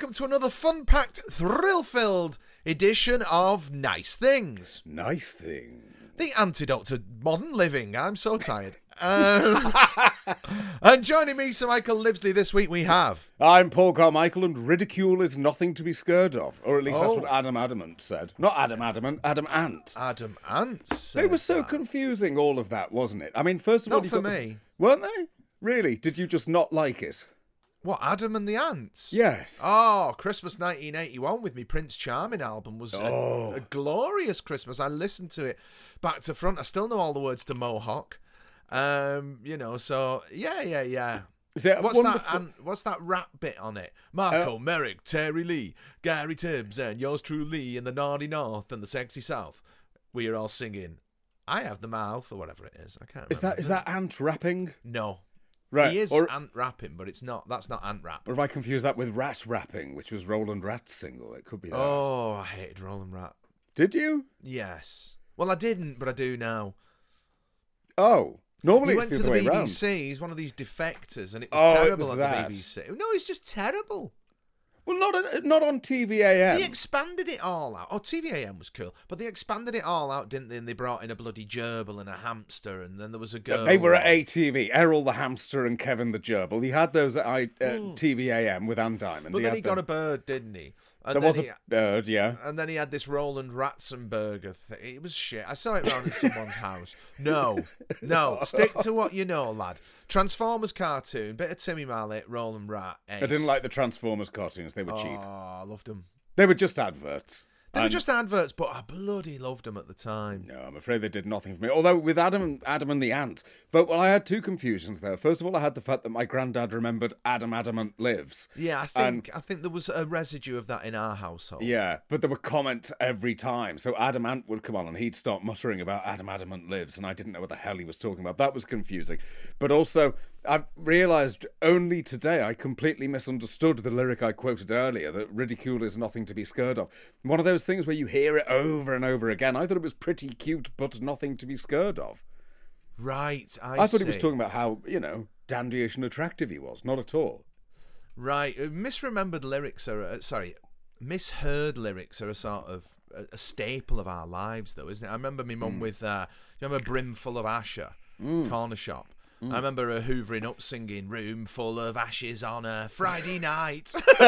welcome to another fun packed, thrill filled edition of Nice Things. Nice thing. The antidote to modern living. I'm so tired. Um, and joining me, Sir Michael Livesley, this week we have. I'm Paul Carmichael, and ridicule is nothing to be scared of. Or at least that's Oh. what Adam Adamant said. Not Adam Adamant, Adam Ant. Adam Ants. They were so confusing, all of that, wasn't it? I mean, first of all, Not for got the- me. weren't they? Really? Did you just not like it? What, Adam and the Ants? Yes. Oh, Christmas 1981 with me Prince Charming album was a- Oh. a, glorious Christmas. I listened to it back to front. I still know all the words to Mowhok. Um, you know, so yeah, yeah, yeah. Is it What's wonderful? that? And what's that rap bit on it? Marco, Merrick, Terry Lee, Gary Tibbs, and yours truly in the naughty north and the sexy south. We are all singing. I have the mouth, or whatever it is. I can't. Remember. Is that is that ant rapping? no? Right. He is or, ant rapping, but it's not. That's not ant rap. or if I confuse that with rat rapping, which was Roland Rat's single? It could be that. Oh, I hated Roland Rat. Did you? Yes. Well, I didn't, but I do now. Oh. Normally he went to the round. BBC. He's one of these defectors, and it was Oh, it terrible was on that. the BBC. No, it's just terrible. Well, not on- not on TVAM. They expanded it all out. Oh, TVAM was cool, but they expanded it all out, didn't they? And they brought in a bloody gerbil and a hamster, and then there was a girl. They were at ATV. Errol the hamster and Kevin the gerbil. He had those at I, uh, Hmm. TVAM with Anne Diamond. But then he got a bird, didn't he? And There then was he, a bird, yeah. And then he had this Roland Ratzenberger thing. It was shit. I saw it round at someone's house. No, no. Stick to what you know, lad. Transformers cartoon, bit of Timmy Mallett, Roland Rat. I didn't like the Transformers cartoons. They were cheap. Oh, I loved them. They were just adverts. They were just adverts, but I bloody loved them at the time. No, I'm afraid they did nothing for me. Although with Adam, Adam and the Ant, but well, I had two confusions there. First of all, I had the fact that my granddad remembered Adam Adamant lives. Yeah, I think I think there was a residue of that in our household. Yeah, but there were comments every time. So Adam Ant would come on and he'd start muttering about Adam Adamant lives, and I didn't know what the hell he was talking about. That was confusing. But also, I've realised only today I completely misunderstood the lyric I quoted earlier that ridicule is nothing to be scared of. One of those things where you hear it over and over again. I thought it was pretty cute, but nothing to be scared of. Right, I, I, thought he was talking about how, you know, dandyish and attractive he was. Not at all. Right, uh, misremembered lyrics are uh, sorry, misheard lyrics are a sort of a, a staple of our lives, though, isn't it? I remember my mum with, uh, you remember Brimful of Asha, corner shop. Hmm. I remember her hoovering up singing "Room full of ashes on a Friday night."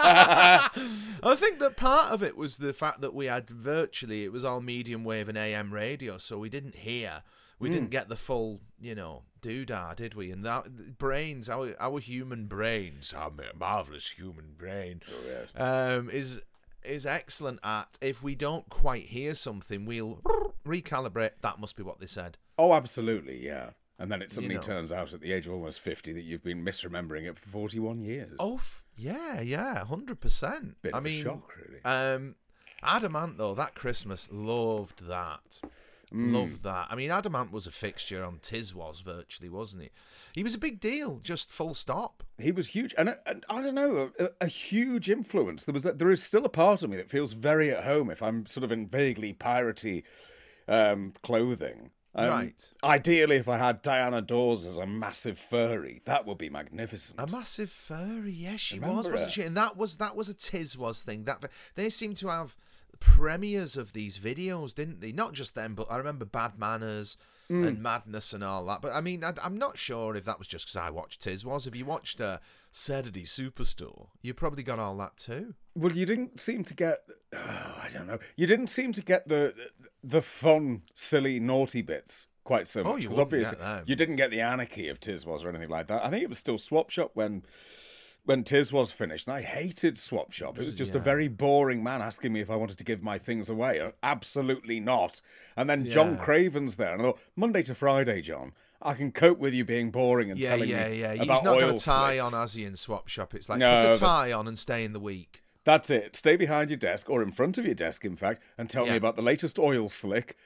I think that part of it was the fact that we had virtually it was all medium wave and AM radio, so we didn't hear, we Hmm. didn't get the full, you know, doodah, did we? And that brains, our our human brains, our marvelous human brain, um, is is excellent at if we don't quite hear something, we'll recalibrate. That must be what they said. Oh, absolutely, yeah. And then it suddenly know. turns out at the age of almost 50 that you've been misremembering it for 41 years. Oh, f- yeah, yeah, hundred percent. Bit I of a mean, shock, really. Um, Adam Ant though, that Christmas loved that. Mm. Loved that. I mean, Adam Ant was a fixture on Tiswas virtually, wasn't he? He was a big deal, just full stop. He was huge, and, and I don't know, a, a huge influence. There was, a, there is still a part of me that feels very at home if I'm sort of in vaguely piratey um, clothing. Um, Right. Ideally, if I had Diana Dors as a massive furry, that would be magnificent. A massive furry, yes, she Remember was, wasn't her? she? And that was that was a Tiswas thing. That they seem to have premieres of these videos, didn't they? Not just them, but I remember Bad Manners Mm. and Madness and all that. But I mean, I, I'm not sure if that was just because I watched Tiswas. If you watched uh, Saturday Superstore, you probably got all that too. Well, you didn't seem to get. Oh, I don't know. You didn't seem to get the the fun, silly, naughty bits quite so much. Oh, you obviously you didn't get the anarchy of Tiswas or anything like that. I think it was still Swap Shop when when Tiswas finished, and I hated Swap Shop. It was just a very boring man asking me if I wanted to give my things away. Uh, Absolutely not. And then John Craven's there, and I thought Monday to Friday, John. I can cope with you being boring and Yeah, telling yeah, me yeah. He's not going to tie slicks. on, has he, in Swap Shop? It's like, No, put a tie on and stay in the week. That's it. Stay behind your desk or in front of your desk, in fact, and tell me about the latest oil slick.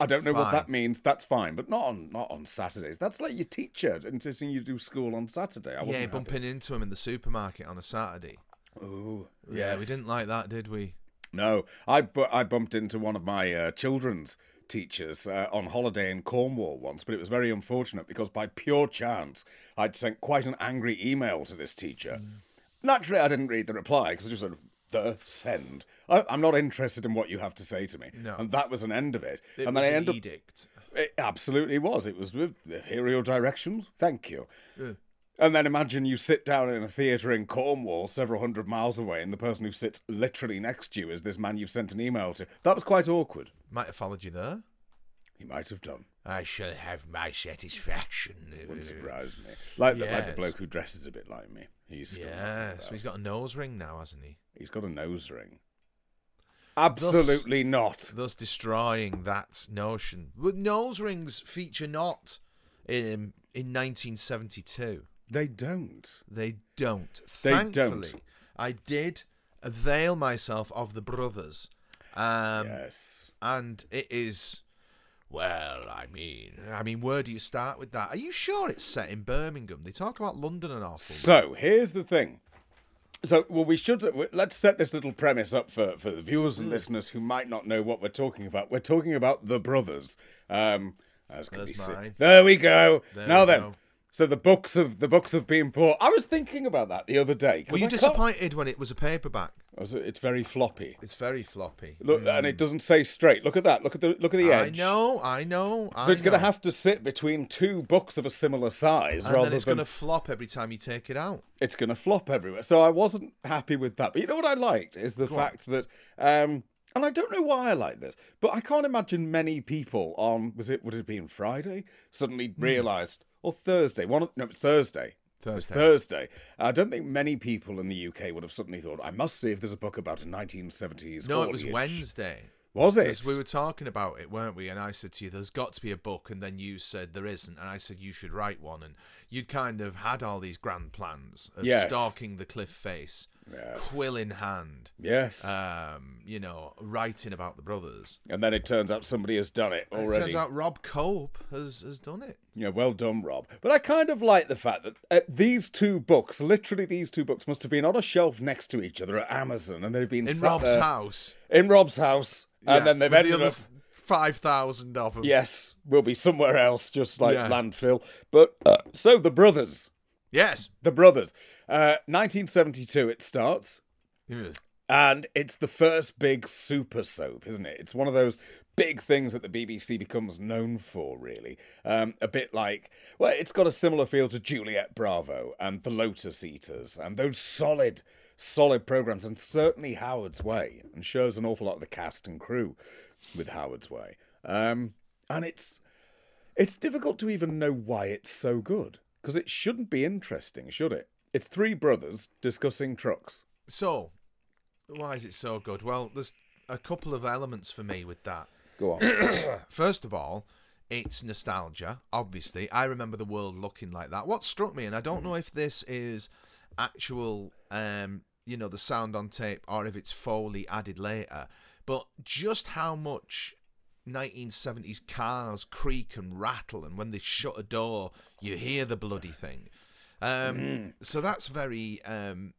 I don't know what that means. That's fine, but not on not on Saturdays. That's like your teacher insisting you do school on Saturday. I Yeah, happy. bumping into him in the supermarket on a Saturday. Ooh, Yeah, we didn't like that, did we? No, I bu- I bumped into one of my uh, children's teachers uh, on holiday in Cornwall once, but it was very unfortunate because by pure chance I'd sent quite an angry email to this teacher. Naturally, I didn't read the reply because I just said, the send. I, I'm not interested in what you have to say to me. No. And that was an end of it. It and was then I an end up edict. it absolutely was. It was here are your directions. Thank you. And then imagine you sit down in a theatre in Cornwall, several hundred miles away, and the person who sits literally next to you is this man you've sent an email to. That was quite awkward. Might have followed you there. He might have done. I shall have my satisfaction. Wouldn't surprise me. Like the, like the bloke who dresses a bit like me. He's still Yeah, so he's got a nose ring now, hasn't he? he's got a nose ring. Absolutely not. Thus destroying that notion. But nose rings feature not in in 1972. They don't. They don't. They Thankfully, don't. I did avail myself of the brothers. Um, yes. and it is well i mean i mean where do you start with that are you sure it's set in birmingham they talk about london and all. So here's the thing. So, well, we should let's set this little premise up for, for the viewers Hmm. and listeners who might not know what we're talking about. We're talking about the brothers. Um, as can There's be mine. There we go. There now we then, go. So the books of the books of being poor. I was thinking about that the other day. were you I can't- disappointed when it was a paperback was- It's very floppy. it's very floppy Look, and it doesn't say straight. Look at that. Look at the look at the Hmm. i know i know So it's going to have to sit between two books of a similar size, and rather then it's than going to flop every time you take it out it's going to flop everywhere. So I wasn't happy with that. But you know what I liked is the fact that, um, and I don't know why I like this, but I can't imagine many people on was it would it have been Friday suddenly Hmm. realised or Thursday one of, no it was Thursday. Thursday. Thursday. I don't think many people in the UK would have suddenly thought, I must see if there's a book about a 1970s. no it was foliage." wednesday Was it? Because we were talking about it, weren't we? And I said to you, "There's got to be a book," and then you said there isn't, and I said you should write one, and you'd kind of had all these grand plans of Yes. stalking the cliff face, Yes. quill in hand, Yes. um, you know, writing about the brothers. and then it turns out somebody has done it already. It turns out Rob Cope has has done it. Yeah, well done, Rob. But I kind of like the fact that uh, these two books, literally these two books, must have been on a shelf next to each other at Amazon, and they've been In Rob's there- house, In Rob's house, Yeah, and then they've ended the up. five thousand of them. Yes, will be somewhere else, just like Yeah. landfill. But uh, so the brothers, Yes. the brothers, uh, 1972 it starts, Yeah. and it's the first big super soap, isn't it? It's one of those big things that the BBC becomes known for, really. Um, a bit like, well, it's got a similar feel to Juliet Bravo and The Lotus Eaters and those solid, solid programs, and certainly Howard's Way, and shows an awful lot of the cast and crew with Howard's Way. Um, and it's it's difficult to even know why it's so good because it shouldn't be interesting, should it? It's three brothers discussing trucks. So, why is it so good? Well, there's a couple of elements for me with that. Go on. First of all, it's nostalgia. Obviously, I remember the world looking like that. What struck me, and I don't know if this is actual, um, you know, the sound on tape or if it's Foley added later, but just how much 1970s cars creak and rattle, and when they shut a door, you hear the bloody thing. Um, So that's very, um,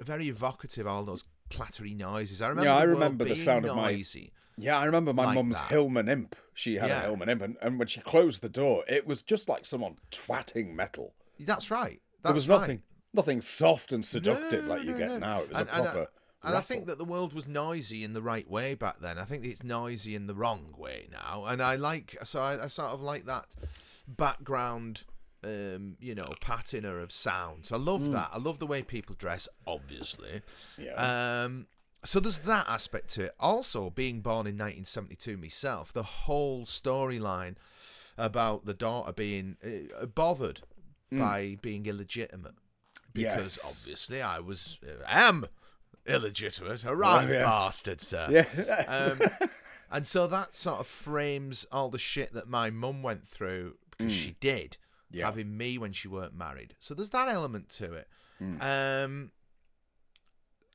very evocative. All those clattery noises. I remember. Yeah, I the remember the sound of my- Yeah, I remember my Like mum's that. Hillman imp. She had a Hillman imp, and, and when she closed the door, it was just like someone twatting metal. That's right. That's there was right. nothing, nothing soft and seductive No, like you no, get no. now. It was And- a I- proper. And I think that the world was noisy in the right way back then. I think it's noisy in the wrong way now. And I like, so I, I sort of like that background, um, you know, patina of sound. So I love Hmm. that. I love the way people dress, obviously. Yeah. Um, so there's that aspect to it. Also, being born in 1972 myself, the whole storyline about the daughter being uh, bothered by being illegitimate because. Yes. obviously I was uh, am illegitimate, a right Oh, yes. bastard, sir. yeah. Um, and so that sort of frames all the shit that my mum went through because she did, Hmm. Yeah. having me when she weren't married. So there's that element to it. Hmm. Um,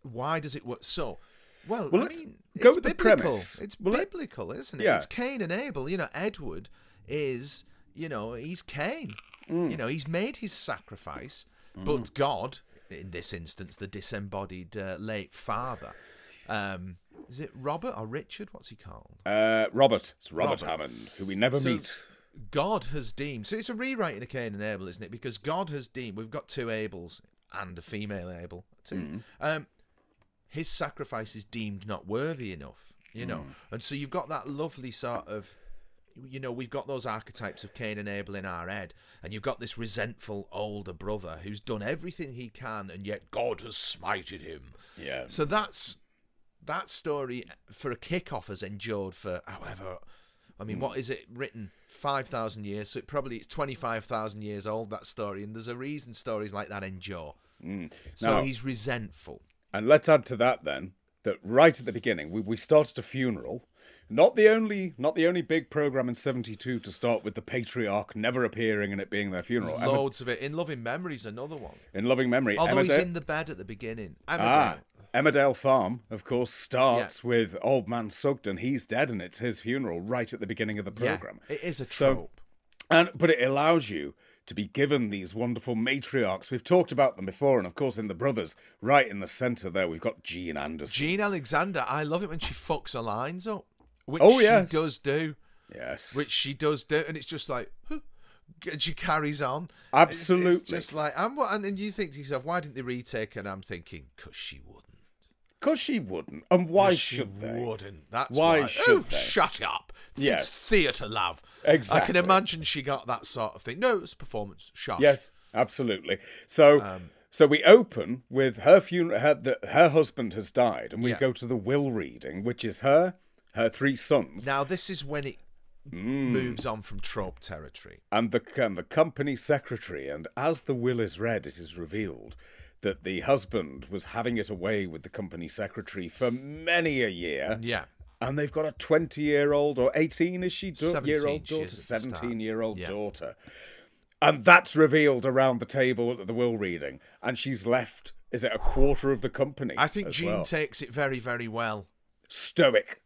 why does it work? So, well, Well, I mean, go it's with the biblical. premise. It's Well, biblical, isn't it? Yeah. It's Cain and Abel. You know, Edward is, you know, he's Cain. Mm. You know, he's made his sacrifice, but God, in this instance, the disembodied uh, late father, um, Is it Robert or Richard? What's he called? Uh, Robert. It's Robert, Robert. Hammond, who we never So- meet. God has deemed. So it's a rewriting of Cain and Abel, isn't it? Because God has deemed. We've got two Abels and a female Abel. too. Mm. Um, his sacrifice is deemed not worthy enough, you know. Mm. And so you've got that lovely sort of. You know, we've got those archetypes of Cain and Abel in our head, and you've got this resentful older brother who's done everything he can, and yet God has smited him. Yeah. So that's that story for a kickoff has endured for however. I Hmm. mean, what is it written? Five thousand years. So it probably it's twenty five thousand years old. That story, and there's a reason stories like that endure. So Hmm. Now- he's resentful. And let's add to that then that right at the beginning we, we started a funeral. Not the only not the only big program in '72 to start with the patriarch never appearing and it being their funeral. Loads of it. In Loving Memories, another one. in loving memory, Although he's Emmerdale, in the bed at the beginning. ah, Emmerdale. Farm, of course, starts with Old Man Sugden. He's dead, and it's his funeral right at the beginning of the yeah, program. it is a So- And but it allows you to be given these wonderful matriarchs. We've talked about them before, and of course in the brothers, right in the centre there, we've got Jean Anderson. Jean Alexander, I love it when she fucks her lines up. Which Oh, she yes. does do. yes, which she does do, and it's just like, huh, and she carries on. Absolutely. it's, just like, and what, and, and you think to yourself, why didn't they retake? And I'm thinking, because she wouldn't. because she wouldn't, and why she should they? Wouldn't. That's Why why. should oh, they? Shut up. Yes. It's theatre love. Exactly. I can imagine she got that sort of thing. No, it's performance. Shut. Yes, absolutely. So, Um, so we open with her funeral. Her, her husband has died, and we Yeah. go to the will reading, which is her, her three sons, Now this is when it Mm. moves on from trope territory. and the and the company secretary. And as the will is read, it is revealed that the husband was having it away with the company secretary for many a year. Yeah. And they've got a 20 year old or 18 is she? 17 year old daughter, at the start. 17 year old Yeah. daughter. And that's revealed around the table at the will reading. And she's left, is it a quarter of the company? I think Jean well. takes it very, very well. Stoic.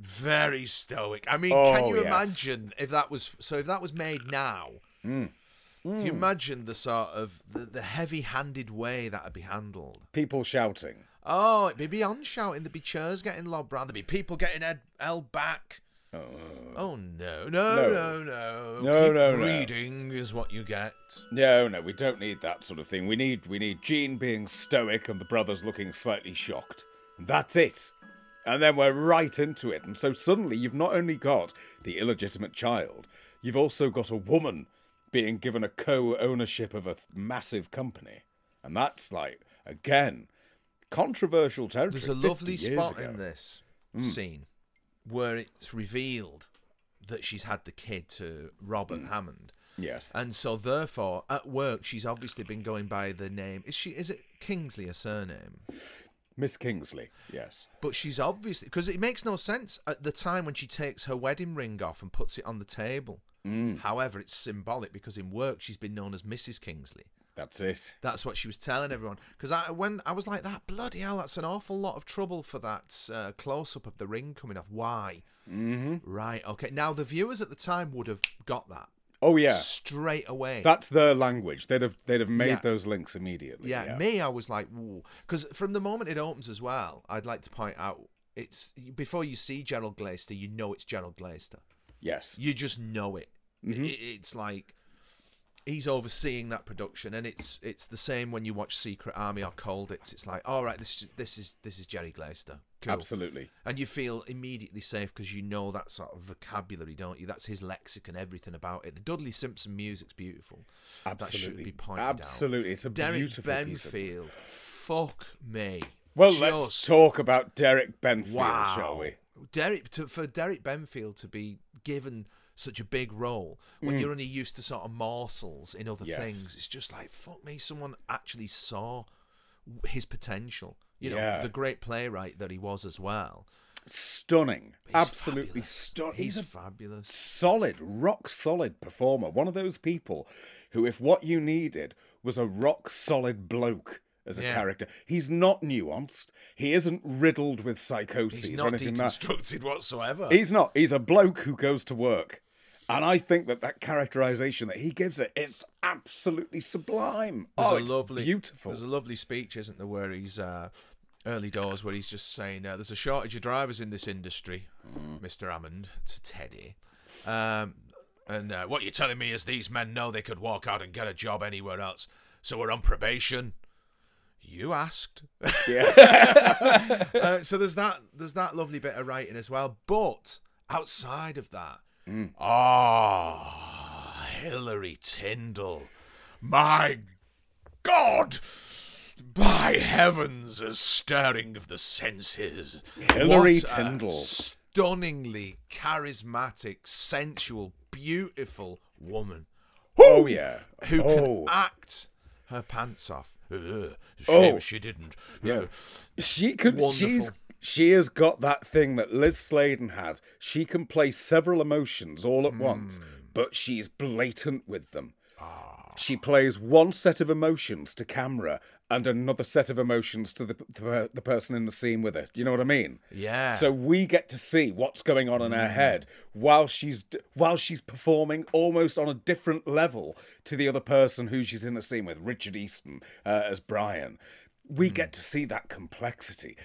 Very stoic. I mean, Oh, can you yes. imagine if that was so? If that was made now, Hmm. can you imagine the sort of the, the heavy-handed way that'd be handled? People shouting. Oh, it'd be beyond shouting. There'd be chairs getting lobbed round. There'd be people getting head held back. Oh no, no, No. no, no! No, Keep no, no. reading is what you get. No, no, we don't need that sort of thing. We need we need Jean being stoic and the brothers looking slightly shocked. That's it. And then we're right into it. And so suddenly you've not only got the illegitimate child, you've also got a woman being given a co-ownership of a th- massive company. And that's like again controversial territory. There's a 50 lovely spot ago. In this scene where it's revealed that she's had the kid to Robert Hmm. Hammond. Yes. And so therefore at work she's obviously been going by the name is she is it Kingsley a surname? Miss Kingsley. Yes. But she's obviously because it makes no sense at the time when she takes her wedding ring off and puts it on the table. Hmm. However, it's symbolic because in work she's been known as Mrs. Kingsley. That's it. That's what she was telling everyone. Because I, when I was like that, bloody hell, that's an awful lot of trouble for that uh, close up of the ring coming off. Why? Mm-hmm. Right. Okay. Now the viewers at the time would have got that Oh yeah. straight away. That's their language. They'd have they'd have made Yeah. those links immediately. yeah, Me, I was like, because from the moment it opens as well, I'd like to point out it's before you see Gerald Glaister, you know it's Gerald Glaister. Yes. You just know it. Mm-hmm. it. It's like he's overseeing that production, and it's it's the same when you watch Secret Army or Cold. It's it's like, all right, this is this is this is Jerry Glaister. Cool. Absolutely. And you feel immediately safe because you know that sort of vocabulary, don't you? That's his lexicon, everything about it. The Dudley Simpson music's beautiful. Absolutely. be pointed out. Absolutely. It's a Derek beautiful piece Benfield, fuck me. Well, Just- let's talk about Derek Benfield, wow. shall we? Derek to, for Derek Benfield to be given such a big role when you're only used to sort of morsels in other Mm. Yes. things, it's just like fuck me. Someone actually saw his potential. You know, Yeah. the great playwright that he was as well. Stunning. He's Absolutely stunning. He's, He's a fabulous. solid, rock solid performer. One of those people who, if what you needed was a rock solid bloke as a Yeah. character, he's not nuanced. He isn't riddled with psychoses He's or anything deconstructed whatsoever. He's not. He's a bloke who goes to work. And I think that that characterization that he gives it is absolutely sublime. There's oh, a it's lovely, beautiful. There's a lovely speech, isn't there, where he's uh, early doors where he's just saying uh, there's a shortage of drivers in this industry, Mm. Mr. Hammond to Teddy. Um, and uh, what you're telling me is these men know they could walk out and get a job anywhere else, so we're on probation. You asked. Yeah. uh, so there's that there's that lovely bit of writing as well. But outside of that, Mm. ah, Hilary Tindall, my God, by heavens, a stirring of the senses. Hilary What Tindall. stunningly charismatic, sensual, beautiful woman oh yeah. who oh. can act her pants off. Ugh, shame Oh. she didn't. Yeah. She could. Wonderful. She's. She has got that thing that Liz Sladen has. She can play several emotions all at once, Hmm. but she's blatant with them. Ah. She plays one set of emotions to camera and another set of emotions to the the, the person in the scene with her. You know what I mean? Yeah. So we get to see what's going on in her head while she's while she's performing almost on a different level to the other person who she's in the scene with, Richard Easton uh, as Brian. We get to see that complexity,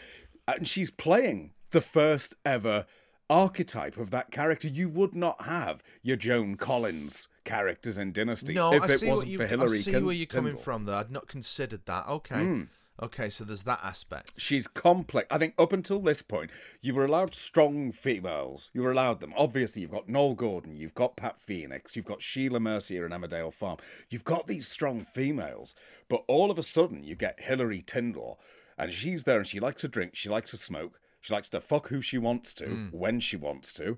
and she's playing the first ever archetype of that character. You would not have your Joan Collins characters in Dynasty No, if I it wasn't you. for Hilary I see where you're coming Tindall. from. There, I'd not considered that. Okay, Hmm. okay. So there's that aspect. She's complex. I think up until this point, you were allowed strong females. You were allowed them. Obviously, you've got Noele Gordon, you've got Pat Phoenix, you've got Sheila Mercier and Emmerdale Farm. You've got these strong females, but all of a sudden, you get Hilary Tindall, and she's there and she likes to drink, she likes to smoke, she likes to fuck who she wants to, when she wants to.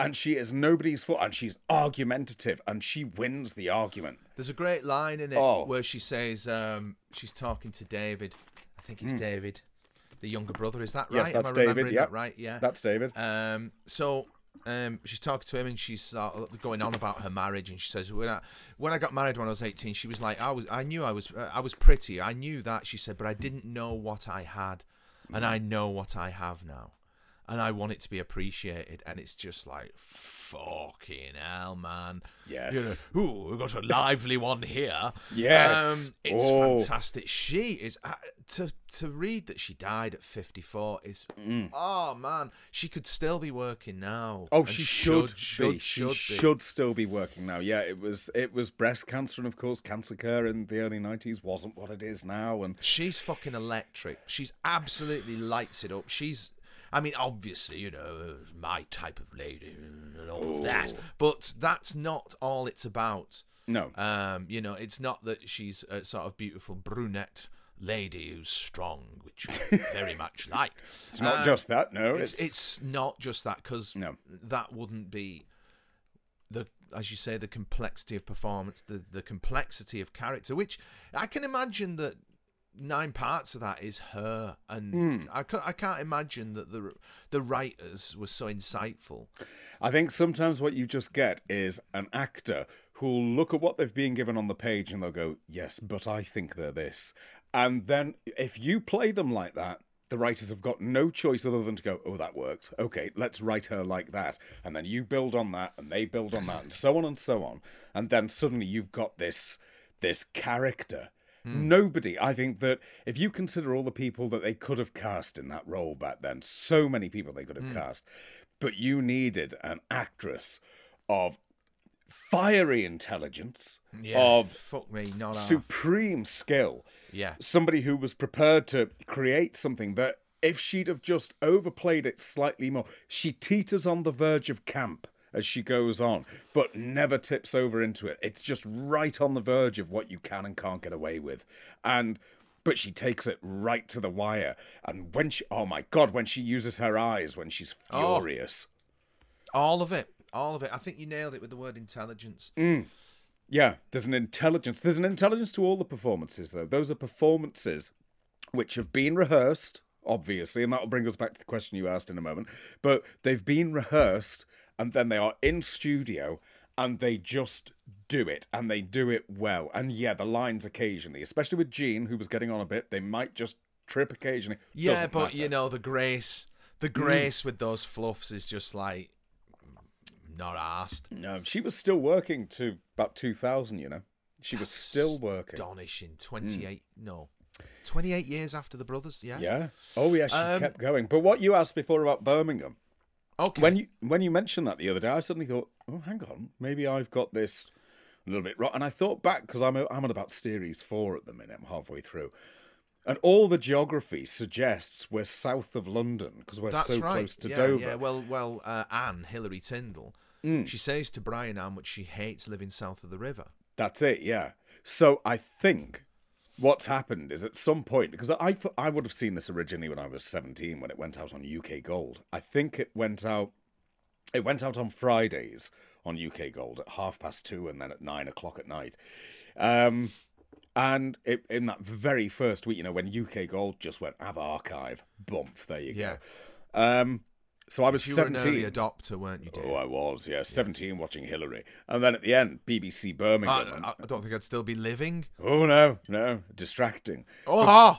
And she is nobody's fault, and she's argumentative, and she wins the argument. There's a great line in it Oh. where she says um, she's talking to David. I think it's David, the younger brother. Is that right? Yes, that's Am I David. Yeah, that right. Yeah. that's David. Um, so um, she's talking to him and she's uh, going on about her marriage and she says when I when I got married when I was 18 she was like I was I knew I was uh, I was pretty. I knew that she said but I didn't know what I had. And I know what I have now. And I want it to be appreciated. And it's just like fucking hell man Yes. you know, ooh we've got a lively one here Yes. um, it's Oh. fantastic she is uh, to to read that she died at 54 is oh man she could still be working now Oh, she should, should be. should, she be. should still be working now. Yeah, it was it was breast cancer, and of course, cancer care in the early nineties wasn't what it is now. And she's fucking electric she's absolutely lights it up she's I mean, obviously, you know, my type of lady and all of that, Oh. but that's not all it's about. no, Um, you know, it's not that she's a sort of beautiful brunette lady who's strong, which I very much like. it's not just that. No, It's it's, it's not just that because No. that wouldn't be the as you say the complexity of performance, the the complexity of character, which I can imagine that nine parts of that is her, and Hmm. I I can't imagine that the the writers were so insightful. I think sometimes what you just get is an actor who'll look at what they've been given on the page and they'll go, "Yes, but I think they're this," and then if you play them like that. The writers have got no choice other than to go, oh, that works. Okay, let's write her like that. And then you build on that, and they build on that, and so on and so on. And then suddenly you've got this this character. Hmm. Nobody, I think that if you consider all the people that they could have cast in that role back then, so many people they could have hmm. cast, but you needed an actress of fiery intelligence, of fuck me, not supreme skill, Yeah, somebody who was prepared to create something that if she'd have just overplayed it slightly more, she teeters on the verge of camp as she goes on, but never tips over into it. It's just right on the verge of what you can and can't get away with. And but she takes it right to the wire. And when she oh my god, when she uses her eyes when she's Oh. furious. all of it, all of it. I think you nailed it with the word intelligence. Mm. Yeah, there's an intelligence. There's an intelligence to all the performances, though. Those are performances which have been rehearsed, obviously, and that'll bring us back to the question you asked in a moment. But they've been rehearsed, and then they are in studio, and they just do it, and they do it well. And yeah, the lines occasionally, especially with Jean, who was getting on a bit, they might just trip occasionally. Yeah, Doesn't but matter. you know the grace, the grace with those fluffs is just like not asked. No, she was still working to about 2000, you know. She was still working. Astonishing. Twenty eight. No, 28 years after the brothers, yeah. Yeah. Oh yeah, she Um, kept going. But what you asked before about Birmingham, Okay. when you when you mentioned that the other day, I suddenly thought, oh, hang on, maybe I've got this a little bit wrong. And I thought back because I'm I'm on about series four at the minute. I'm halfway through, and all the geography suggests we're south of London because we're That's so right. close to yeah, Dover. Yeah, well, well, uh, Anne Hilary Tindall, Mm. she says to Brian how much she hates living south of the river. That's it, yeah. So I think what's happened is at some point because I thought I would have seen this originally when I was seventeen when it went out on UK Gold. I think it went out. It went out on Fridays on UK Gold at half past two and then at nine o'clock at night. Um, and it, in that very first week, you know, when UK Gold just went have archive, bump, there you Yeah. go. Um, so I was You were an seventeen. early adopter, weren't you, Dave? Oh, I was, yeah, 17 watching Hilary. And then at the end, BBC Birmingham. and- I, I don't think I'd still be living. oh, no, no, distracting. Oh,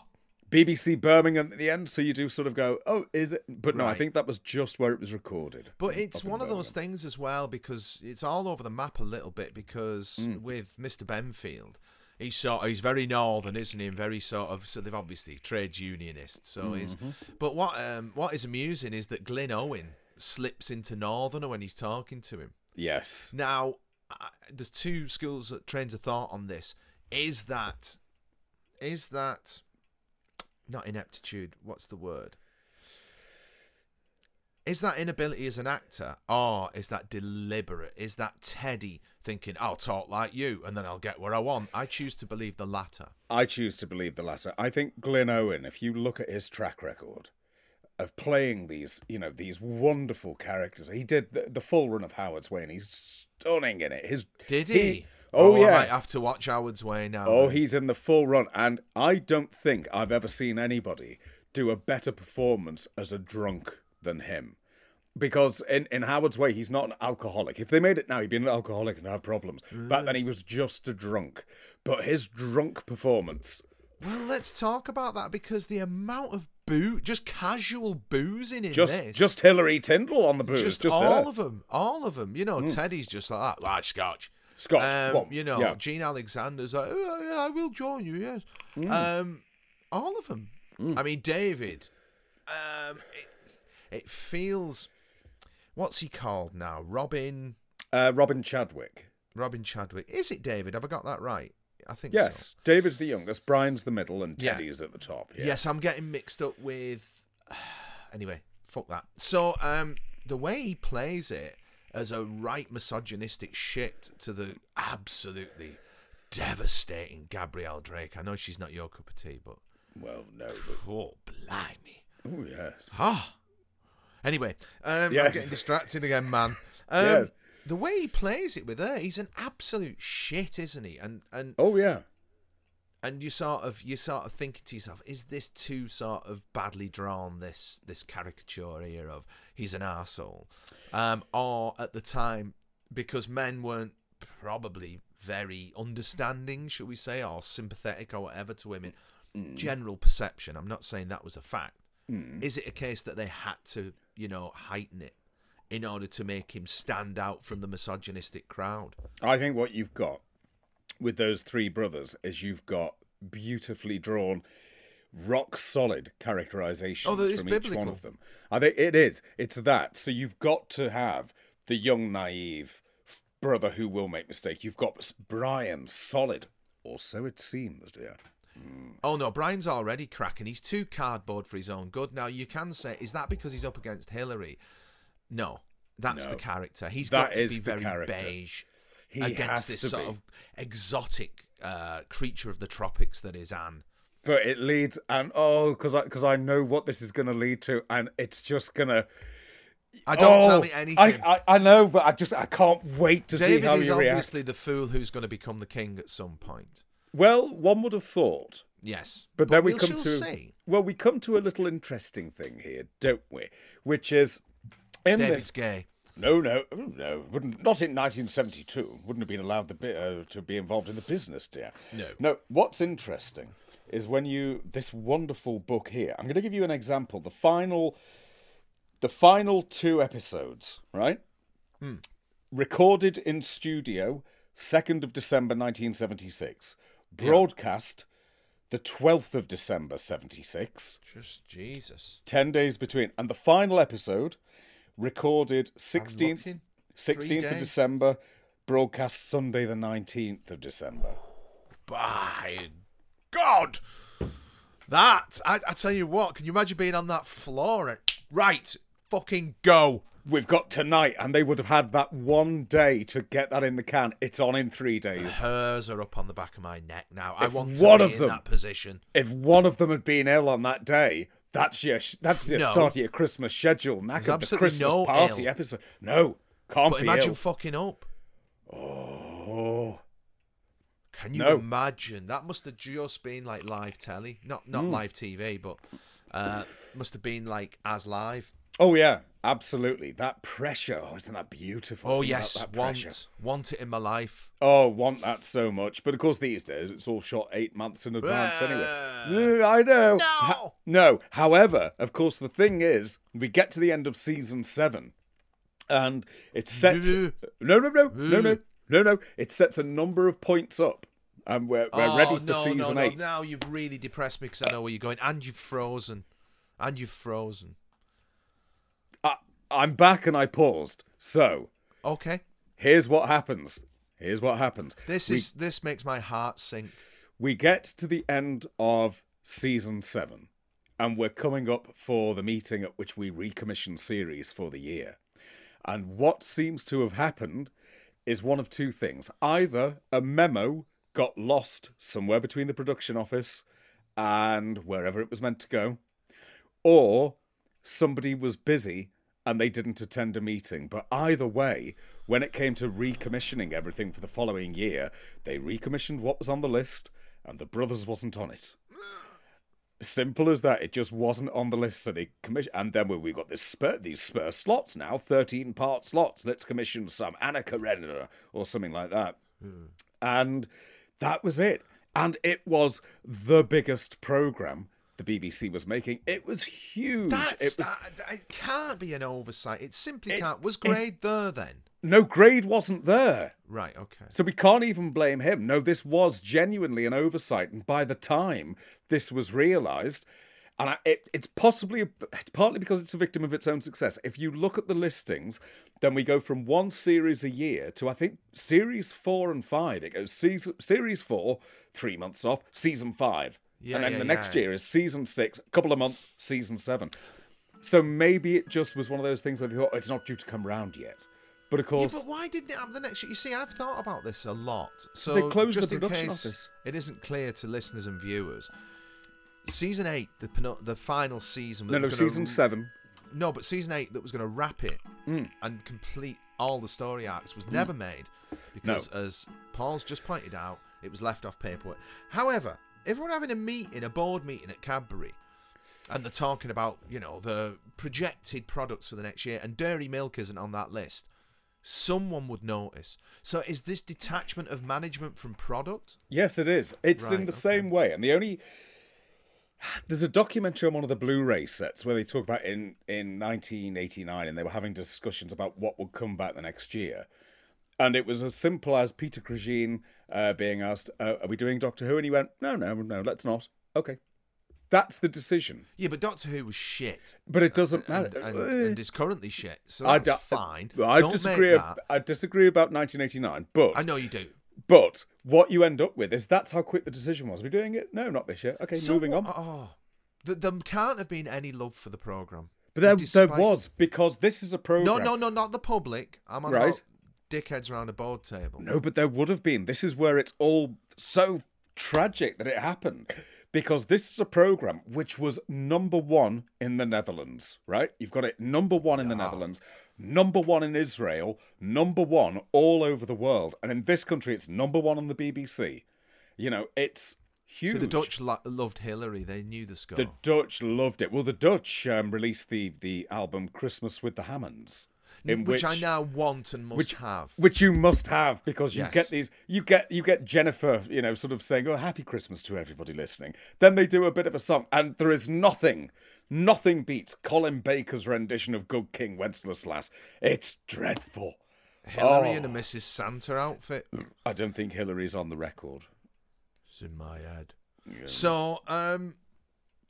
BBC Birmingham at the end, so you do sort of go, oh, is it? But no, I think that was just where it was recorded. But it's one of those things as well because it's all over the map a little bit because Mm. with Mr. Benfield, he's sort he's very northern, isn't he? And very sort of so they've obviously trades unionist. So he's Mm-hmm. but what um what is amusing is that Glyn Owen slips into northerner when he's talking to him. Yes. Now, I, there's two schools of trains of thought on this. Is that is that not ineptitude? What's the word? Is that inability as an actor, or is that deliberate? Is that Teddy thinking, "I'll talk like you, and then I'll get where I want"? I choose to believe the latter. I choose to believe the latter. I think Glyn Owen, if you look at his track record of playing these, you know, these wonderful characters, he did the, the full run of Howard's Way, and he's stunning in it. His Did he? Oh, oh, I yeah. might have to watch Howard's Way now. Oh, then. he's in the full run, and I don't think I've ever seen anybody do a better performance as a drunk than him. Because in, in Howard's Way, he's not an alcoholic. If they made it now, he'd be an alcoholic and have problems. Back then, he was just a drunk. But his drunk performance, Well, let's talk about that because the amount of boo, just casual boozing in just this, just Hilary Tindall on the booze, just, just, all her. Of them, all of them. You know, Teddy's just like that, like Scotch. Scotch, Um, you know, yeah. Jean Alexander's like, oh, yeah, I will join you. Yes, Hmm. um, all of them. I mean, David. Um, it, it feels. What's he called now? Robin. Uh, Robin Chadwick. Robin Chadwick. Is it David? Have I got that right? I think Yes, so. David's the youngest, Brian's the middle, and Yeah. Teddy's at the top. Yeah. Yes, I'm getting mixed up with. Anyway, fuck that. So, um, the way he plays it as a right misogynistic shit to the absolutely devastating Gabrielle Drake. I know she's not your cup of tea, but Well, no, but oh, blimey. oh yes. Ah. Anyway, um, I'm getting distracted again, man. Um, Yes. The way he plays it with her, he's an absolute shit, isn't he? And and Oh yeah. and you sort of you sort of thinking to yourself, is this too sort of badly drawn? This this caricature here of he's an arsehole? um, or at the time because men weren't probably very understanding, should we say, or sympathetic or whatever to women. General perception. I'm not saying that was a fact. Is it a case that they had to, you know, heighten it in order to make him stand out from the misogynistic crowd? I think what you've got with those three brothers is you've got beautifully drawn, rock solid characterizations Oh, from each one of them. I think it is. It's that. So you've got to have the young, naive brother who will make mistake. You've got Brian, solid, or so it seems, dear. Oh no, Brian's already cracking. He's too cardboard for his own good. Now you can say, is that because he's up against Hilary? No, that's No. the character. He's That got to is be very character. beige He against has this sort be. of exotic uh, creature of the tropics that is Anne. But it leads, and oh, because I, cause I know what this is going to lead to, and it's just going to. I don't oh, tell me anything. I, I, I know, but I just I can't wait to see David how is you obviously the fool who's going to become the king at some point. Well, one would have thought Yes, But, then we we'll come to see. well, we come to a little interesting thing here, don't we? Which is in David's this. gay. No, no, oh, no, wouldn't not in 1972. Wouldn't have been allowed the uh, to be involved in the business, dear. No. No. What's interesting is when you this wonderful book here. I'm going to give you an example. The final, the final two episodes, right? Hmm. Recorded in studio, second of December 1976. Broadcast the the 12th of December 76. Just Jesus. 10 days between. And the final episode, recorded 16th, 16th of. December, broadcast Sunday, the 19th of December. By God! That, I, I tell you what, can you imagine being on that floor? And, right, fucking go. We've got tonight, and they would have had that one day to get that in the can. It's on in three days. Hers are up on the back of my neck now. I If want to one of in them- that position. If one of them had been ill on that day, that's your that's your No. start of your Christmas schedule. Knackered the Christmas no party ill. episode. No, can't But be imagine ill. fucking up. oh, Can you No. imagine? That must have just been like live telly, not not live TV, but uh, must have been like as live. oh yeah, absolutely. That pressure. Oh, isn't that beautiful? Oh yes, that pressure. want want it in my life. Oh, want that so much. But of course, these days it's all shot eight months in advance anyway. Uh, Yeah, I know. No. Ha- no. However, of course, the thing is, we get to the end of season seven, and it sets. Boo. No, no, no, no, no, no, no. It sets a number of points up, and we're, we're Oh, ready for no, season no, no. eight. Now you've really depressed me because I know where you're going, and you've frozen, and you've frozen. I'm back, and I paused. So Okay, here's what happens. Here's what happens. this We- is this makes my heart sink. we get to the end of season seven, and we're coming up for the meeting at which we recommission series for the year. And what seems to have happened is one of two things. Either a memo got lost somewhere between the production office and wherever it was meant to go, or somebody was busy and they didn't attend a meeting. But either way, when it came to recommissioning everything for the following year, they recommissioned what was on the list and the Brothers wasn't on it. Simple as that. It just wasn't on the list, so they commission. And then we- we've got this spur, these spur slots now, thirteen part slots. Let's commission some Anna Karenina or something like that. Hmm. And that was it. And it was the biggest program the BBC was making. It was huge. That's it was uh, that, that- it can't be an oversight. It simply It- can't. Was grade there then? no grade wasn't there. Right. Okay. So we can't even blame him. No, this was genuinely an oversight, and by the time this was realised, and I, it, it's possibly it's partly because it's a victim of its own success. If you look at the listings, then we go from one series a year to I think series four and five. It goes season, series four, three months off, season five, Yeah, and then yeah, the next yeah. year is season six, a couple of months, season seven. So maybe it just was one of those things where they thought "Oh, it's not due to come round yet. But of course. Yeah, but why didn't it happen the next year? You see, I've thought about this a lot. So they closed the just in production case office. it isn't clear to listeners and viewers, season eight, the the final season. no, no, season r- seven. No, but season eight that was going to wrap it Mm. and complete all the story arcs was never made because, as Paul's just pointed out, it was left off paperwork. However, we're having a meeting, a board meeting at Cadbury, and they're talking about you know the projected products for the next year, and dairy milk isn't on that list, someone would notice. So, is this detachment of management from product? Yes, it is. It's in the okay. same way, and the only there's a documentary on one of the Blu-ray sets where they talk about in in 1989, and they were having discussions about what would come back the next year, and it was as simple as Peter Cregeen uh, being asked, uh, "Are we doing Doctor Who?" and he went, "No, no, no, let's not." Okay, that's the decision, Yeah, but Doctor Who was shit. but it doesn't and, matter. and, and is currently shit. So I that's d- fine. I Don't disagree. Ab-. I disagree about 1989, but I know you do. But what you end up with is that's how quick the decision was. We're doing it? No, not this year. Okay, So moving on. Oh, Th- there can't have been any love for the program. But there, there was because this is a program. no, no, no, not the public. I'm on Right. about dickheads around a board table. No, but there would have been. This is where it's all so tragic that it happened. Because this is a program which was number one in the Netherlands, right? You've got it number one in the Netherlands, number one in Israel, number one all over the world. And in this country, it's number one on the BBC. You know, it's huge. So the Dutch lo- loved Hilary. They knew the score. The Dutch loved it. Well, the Dutch um, released the the album Christmas with the Hammonds, in which, which, I now want and must which have. which you must have because you Yes. get these you get you get Jennifer, you know, sort of saying, "Oh, happy Christmas to everybody listening." Then they do a bit of a song, and there is nothing, nothing beats Colin Baker's rendition of "Good King Wenceslas." It's dreadful. Hilary Oh. in a Mrs. Santa outfit. I don't think Hilary's on the record. It's in my head. So, um,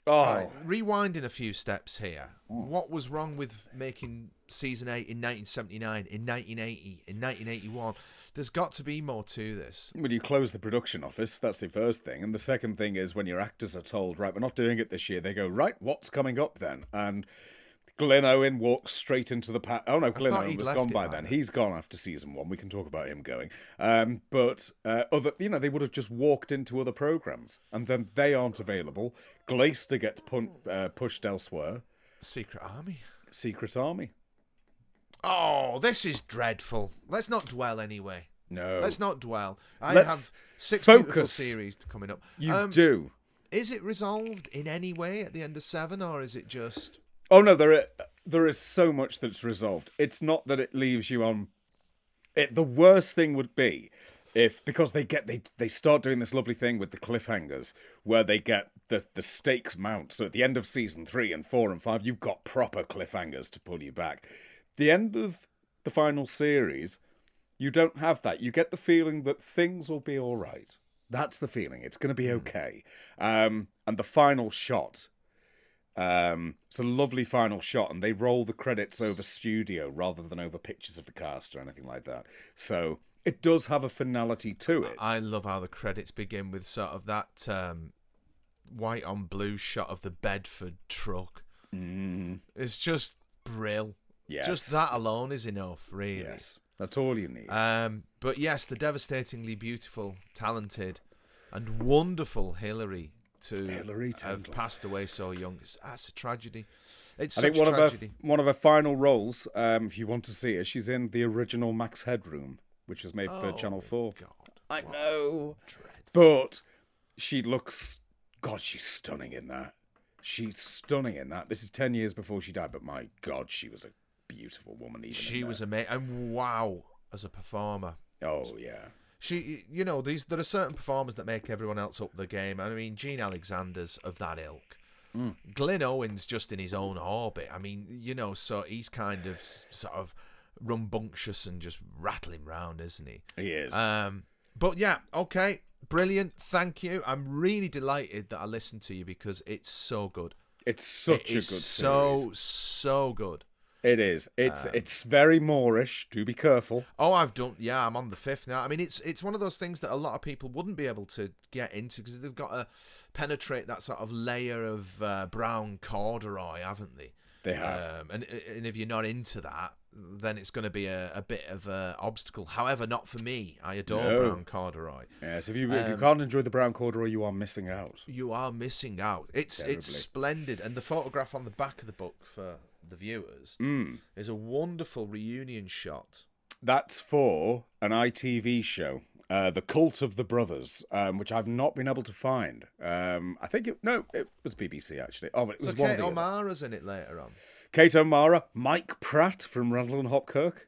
Oh, right, rewinding a few steps here. What was wrong with making season eight in 1979, in 1980, in 1981? There's got to be more to this. when you close the production office, that's the first thing. And the second thing is when your actors are told, right, we're not doing it this year, they go, right, what's coming up then? And Glyn Owen walks straight into the pa- Oh no, Glyn Owen was gone by then. He's gone after season one. We can talk about him going. Um, but uh, other, you know, they would have just walked into other programs, and then they aren't available. Glaister gets pun- uh, pushed elsewhere. Secret Army. Secret Army. Oh, this is dreadful. Let's not dwell anyway. No, Let's not dwell. I Let's have six beautiful focus. series coming up. you Um, do. Is it resolved in any way at the end of seven, or is it just? Oh no, there are, there is so much that's resolved. It's not that it leaves you on. It, the worst thing would be if because they get they they start doing this lovely thing with the cliffhangers where they get the the stakes mount. So at the end of season three and four and five, you've got proper cliffhangers to pull you back. The end of the final series, you don't have that. You get the feeling that things will be all right. That's the feeling. It's going to be okay. Um, and the final shot um, it's a lovely final shot, and they roll the credits over studio rather than over pictures of the cast or anything like that. So it does have a finality to it. I love how the credits begin with sort of that um, white on blue shot of the Bedford truck. Mm, It's just brill. Yes. Just that alone is enough, really. Yes. That's all you need. Um, but yes, the devastatingly beautiful, talented, and wonderful Hilary to Hillary have passed away so young. It's, that's a tragedy. It's I think one of her one of her final roles, um, if you want to see her, she's in the original Max Headroom, which was made for Oh, Channel Four. God, I know, dread. but she looks. God, she's stunning in that. She's stunning in that. This is ten years before she died, but my God, she was a beautiful woman. Even She was amazing, and wow, as a performer. Oh yeah. She, you know, these there are certain performers that make everyone else up the game. I mean, Jean Alexander's of that ilk. Glyn Owen's just in his own orbit. I mean, you know, so he's kind of sort of rumbunctious and just rattling round, isn't he? He is. Um, but yeah, okay, brilliant. Thank you. I'm really delighted that I listened to you because it's so good. it's such It a good series. so so good. It is. Um, It's it's very moreish. Do be careful. Oh, I've done. Yeah, I'm on the fifth now. I mean, it's it's one of those things that a lot of people wouldn't be able to get into because they've got to penetrate that sort of layer of uh, brown corduroy, haven't they? They have. Um, and and if you're not into that, then it's going to be a, a bit of an obstacle. However, not for me. I adore No. brown corduroy. yes. If you if you um, can't enjoy the brown corduroy, you are missing out. You are missing out. It's Terribly. it's splendid, and the photograph on the back of the book for the viewers Mm. is a wonderful reunion shot. That's for an ITV show, uh, The Cult of the Brothers, um, which I've not been able to find. Um, I think it no, it was BBC actually. Oh, but it So was one of Kate the other. O'Mara's in it later on. Kate O'Mara, Mike Pratt from Randall and Hopkirk.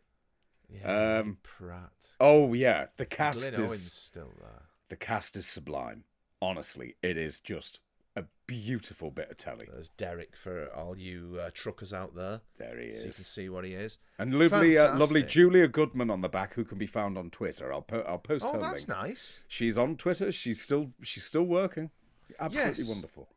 Yeah, Um, Pratt. Oh yeah, the cast Glenn is Owens still there. the cast is sublime. Honestly, it is just beautiful bit of telly. There's Derek for all you uh, truckers out there, There he so you can see what he is. And lovely, uh, lovely Julia Goodman on the back, who can be found on Twitter. I'll po- I'll post her link. Oh, her that's link. nice. She's on Twitter. She's still she's still working. Absolutely Yes. wonderful.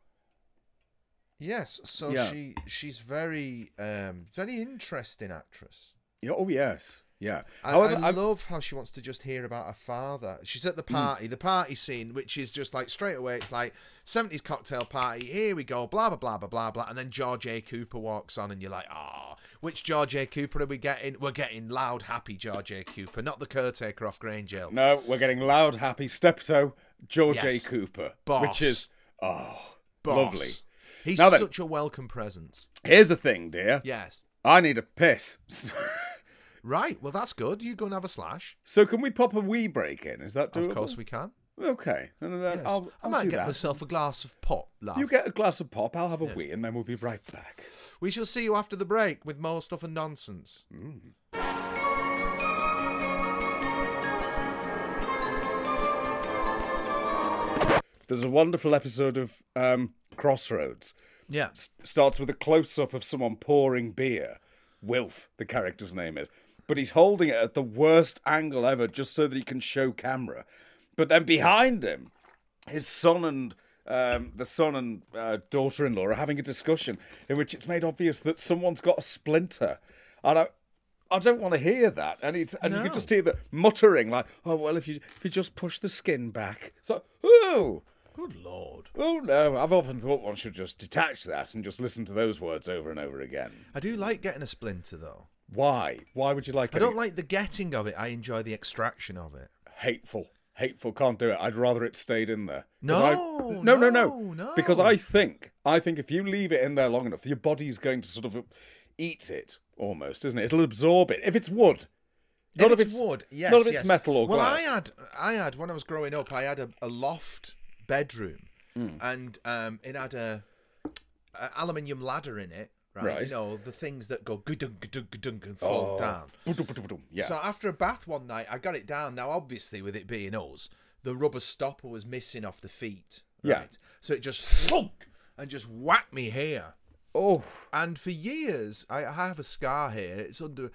Yes, so Yeah. she she's very um very interesting actress. Yeah, oh yes, yeah. I, I I'm- love how she wants to just hear about her father. She's at the party, the party scene, which is just like straight away. It's like seventies cocktail party. Here we go, blah blah blah blah blah blah, and then George A. Cooper walks on, and you're like, ah, which George A. Cooper are we getting? We're getting loud, happy George A. Cooper, not the caretaker off Grange Hill. no, we're getting loud, happy steptoe George Yes. A. Cooper, Boss. which is oh Boss. lovely. He's then. such a welcome presence. Here's the thing, dear. Yes. I need a piss. Right. Well, that's good. You go and have a slash. so can we pop a wee break in? Is that doable? Of course we can. Okay, and then Yes. I'll, I I'll might do get that. myself a glass of pop, love. You get a glass of pop. I'll have a wee, and then we'll be right back. We shall see you after the break with more stuff and nonsense. There's a wonderful episode of um, Crossroads. Yeah. S- starts with a close up of someone pouring beer. Wilf, the character's name is. But he's holding it at the worst angle ever just so that he can show camera. But then behind him, his son and um, the son and uh, daughter-in-law are having a discussion in which it's made obvious that someone's got a splinter, and I. I don't want to hear that, and it's and you can just hear the muttering like, "Oh well, if you if you just push the skin back." So, oh, Good lord. oh no! I've often thought one should just detach that and just listen to those words over and over again. I do like getting a splinter though. Why? Why would you like? It? I it? don't like the getting of it. I enjoy the extraction of it. hateful. Hateful can't do it. I'd rather it stayed in there. No, I, no, no, no, no, no. Because I think, I think if you leave it in there long enough, your body's going to sort of eat it almost, isn't it? It'll absorb it. If it's wood, not if if it's, wood, yes, not if it's metal or well, glass. Well, I had, I had when I was growing up, I had a, a loft bedroom, Hmm. and um, it had a, a aluminium ladder in it. Right, Right. you know the things that go gudunk gudunk gudunk and fall Oh. down. Yeah. So after a bath one night, I got it down. Now, obviously, with it being us, the rubber stopper was missing off the feet. Yeah. So it just thunk and just whacked me here. oh, And for years, I, I have a scar here. It's under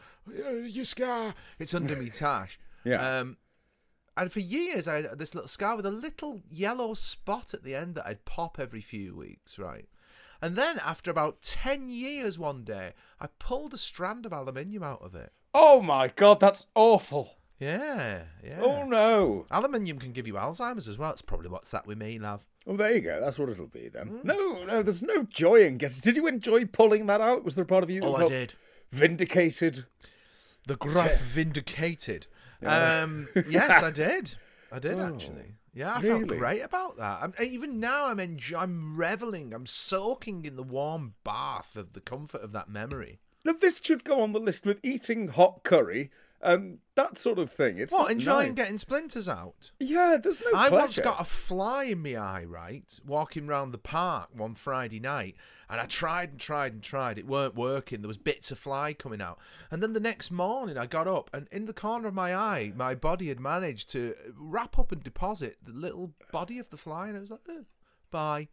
your scar. It's under me tash. Yeah. Um, and for years, I had this little scar with a little yellow spot at the end that I'd pop every few weeks, right? And then after about ten years, one day, I pulled a strand of aluminium out of it. oh my God, that's awful. Yeah, yeah. Oh no. Aluminium can give you Alzheimer's as well. It's probably what's that with me, love. Oh, there you go. That's what it'll be then. Hmm. No, no, there's no joy in getting. Did you enjoy pulling that out? Was there a part of you? Oh, I did. Vindicated. The gruff vindicated. Um, yes, I did. I did actually. Yeah, I felt Oh, great about that. I'm, even now, I'm enjoy- I'm reveling. I'm soaking in the warm bath of the comfort of that memory. No, this should go on the list with eating hot curry and that sort of thing. It's What not enjoying nice. getting splinters out? Yeah, there's no I pleasure. once got a fly in my eye, right, walking round the park one Friday night, and I tried and tried and tried. It weren't working. There was bits of fly coming out, and then the next morning I got up, and in the corner of my eye, my body had managed to wrap up and deposit the little body of the fly, and I was like, eh, "Bye."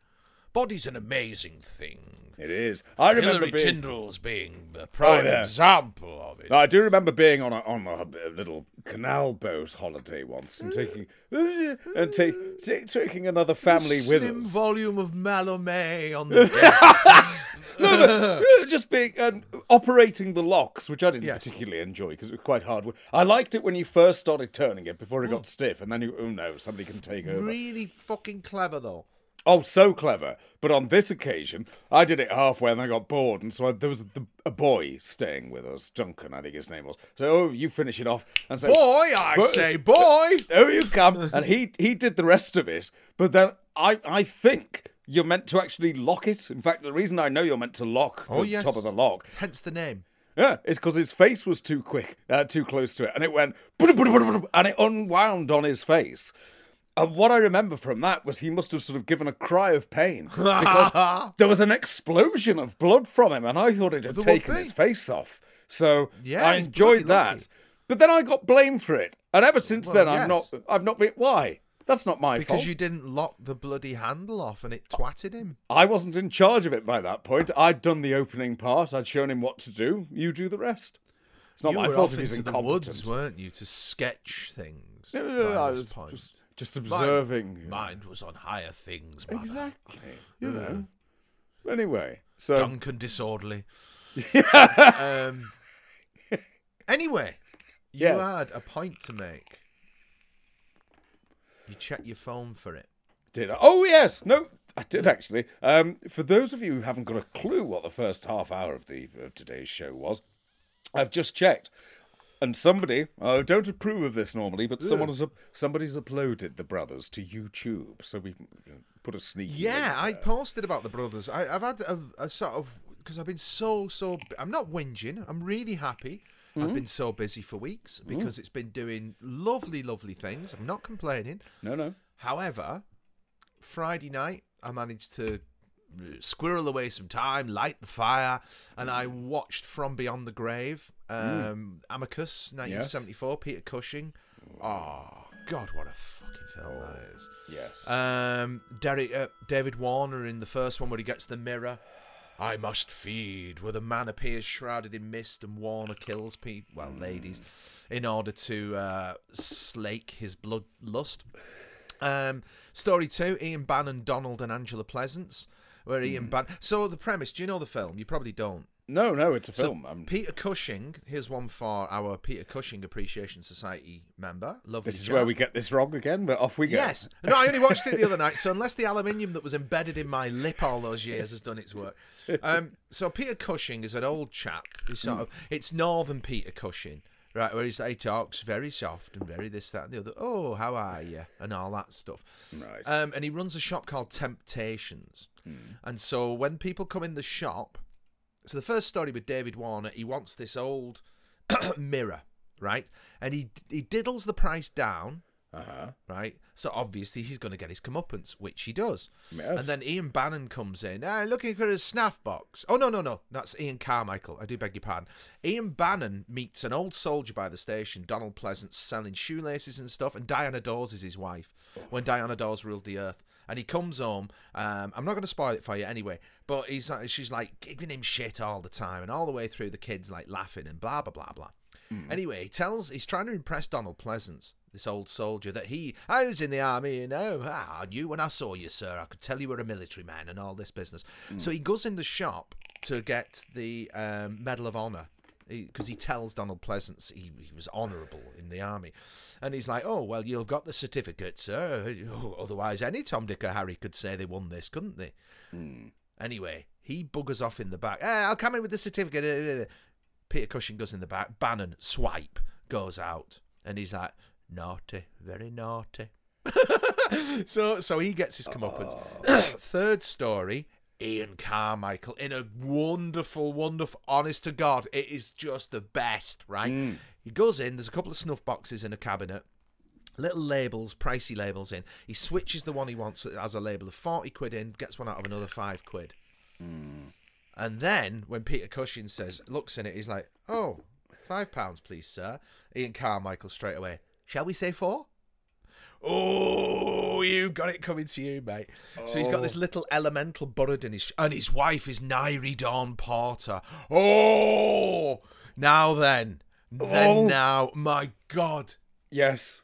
Body's an amazing thing. It is. I remember Hilary being. Tindall's being a oh, prime yeah. example of it. I do remember being on a on a, a little canal boat holiday once and taking and take, ta- taking another family with Slim us. volume of Malomé on the deck. just being and operating the locks, which I didn't Yes. particularly enjoy because it was quite hard. work. I liked it when you first started turning it before it got mm. stiff, and then you oh no, somebody can take over. really fucking clever though. Oh, so clever. But on this occasion, I did it halfway and I got bored. And so I, there was the, a boy staying with us, Duncan, I think his name was. So, oh, you finish it off. And so, Boy, I say, boy. oh, you come. and he, he did the rest of it. But then I, I think you're meant to actually lock it. In fact, the reason I know you're meant to lock the Oh, yes. top of the lock Hence the name. yeah, it's because his face was too quick, uh, too close to it, and it went, and it unwound on his face. And what I remember from that was he must have sort of given a cry of pain because there was an explosion of blood from him, and I thought it had taken his face off. So Yeah, I enjoyed that. lucky. But then I got blamed for it, and ever since Well, then I've not, I've not been. Why? That's not my Because fault. Because you didn't lock the bloody handle off and it twatted him. I wasn't in charge of it by that point. I'd done the opening part. I'd shown him what to do. You do the rest. It's not you my fault if he's into the woods, weren't you, to sketch things I this was point. just, just observing. Mind was on higher things, mother. Exactly. You know. Anyway, so Duncan disorderly. um, anyway, you Yeah. had a point to make. You check your phone for it. did I? Oh yes, no, I did actually. Um, for those of you who haven't got a clue what the first half hour of the of today's show was, I've just checked, and somebody I don't approve of this normally, but someone has somebody's uploaded the brothers to YouTube, so we put a sneaky. Yeah, I posted about the brothers. I, I've had a, a sort of because I've been so so. I'm not whinging. I'm really happy. Mm-hmm. I've been so busy for weeks because it's been doing lovely, lovely things. I'm not complaining. no no. However, Friday night I managed to squirrel away some time, light the fire, and I watched From Beyond the Grave, um, Amicus, 1974, Peter Cushing. Oh God, what a fucking film that is. Yes. Um, Derek, uh, David Warner in the first one where he gets the mirror. I must feed, where the man appears shrouded in mist and Warner kills people, well, ladies, in order to uh, slake his blood lust. Um, story two: Ian Bannen, Donald, and Angela Pleasence. Where Hmm. Ian Bannen. So the premise. Do you know the film? You probably don't. No, no, it's a So film. I'm, Peter Cushing. Here's one for our Peter Cushing Appreciation Society member. Lovely. this is where we get this wrong again, but off we go. Yes. No, I only watched it the other night. So unless the aluminium that was embedded in my lip all those years has done its work. Um, so Peter Cushing is an old chap. He's sort of it's Northern Peter Cushing, right? Where he's, he talks very soft and very this, that, and the other. Oh, how are you? And all that stuff. Right. Um, and he runs a shop called Temptations. And so when people come in the shop, so the first story with David Warner, he wants this old mirror, right? And he he diddles the price down, Uh-huh. right? So obviously he's going to get his comeuppance, which he does. Yes. And then Ian Bannen comes in, ah, looking for his snuff box. Oh no, no, no, that's Ian Carmichael. I do beg your pardon. Ian Bannen meets an old soldier by the station, Donald Pleasence, selling shoelaces and stuff, and Diana Dors is his wife when Diana Dors ruled the earth. And he comes home. Um, I'm not going to spoil it for you anyway, but he's like, she's like giving him shit all the time, and all the way through the kids like laughing and blah blah blah blah. Anyway, he tells he's trying to impress Donald Pleasence, this old soldier, that he I was in the army, you know. Ah, I knew when I saw you, sir. I could tell you were a military man and all this business. So he goes in the shop to get the um, Medal of Honor because he, tells Donald Pleasence he, he was honourable in the army, and he's like, "Oh well, you've got the certificate, sir. Oh, Otherwise, any Tom, Dick, or Harry could say they won this, couldn't they?" Anyway, he buggers off in the back. "Ah, I'll come in with the certificate. Peter Cushing goes in the back. Bannen, swipe, goes out. And he's like, naughty, very naughty. so so he gets his comeuppance. Oh. Third story, Ian Carmichael in a wonderful, wonderful, honest to God, it is just the best, right? Mm. He goes in, there's a couple of snuff boxes in a cabinet. Little labels, pricey labels in. He switches the one he wants as a label of 40 quid in, gets one out of another 5 quid. Mm. And then when Peter Cushing says, looks in it, he's like, "Oh, five pounds, please, sir." Ian Carmichael straight away. Shall we say four? Oh, you got it coming to you, mate. So he's got this oh. little elemental buried in his, and his wife is Nyree Dawn Porter. Oh, now then, then Oh. now, my God, Yes,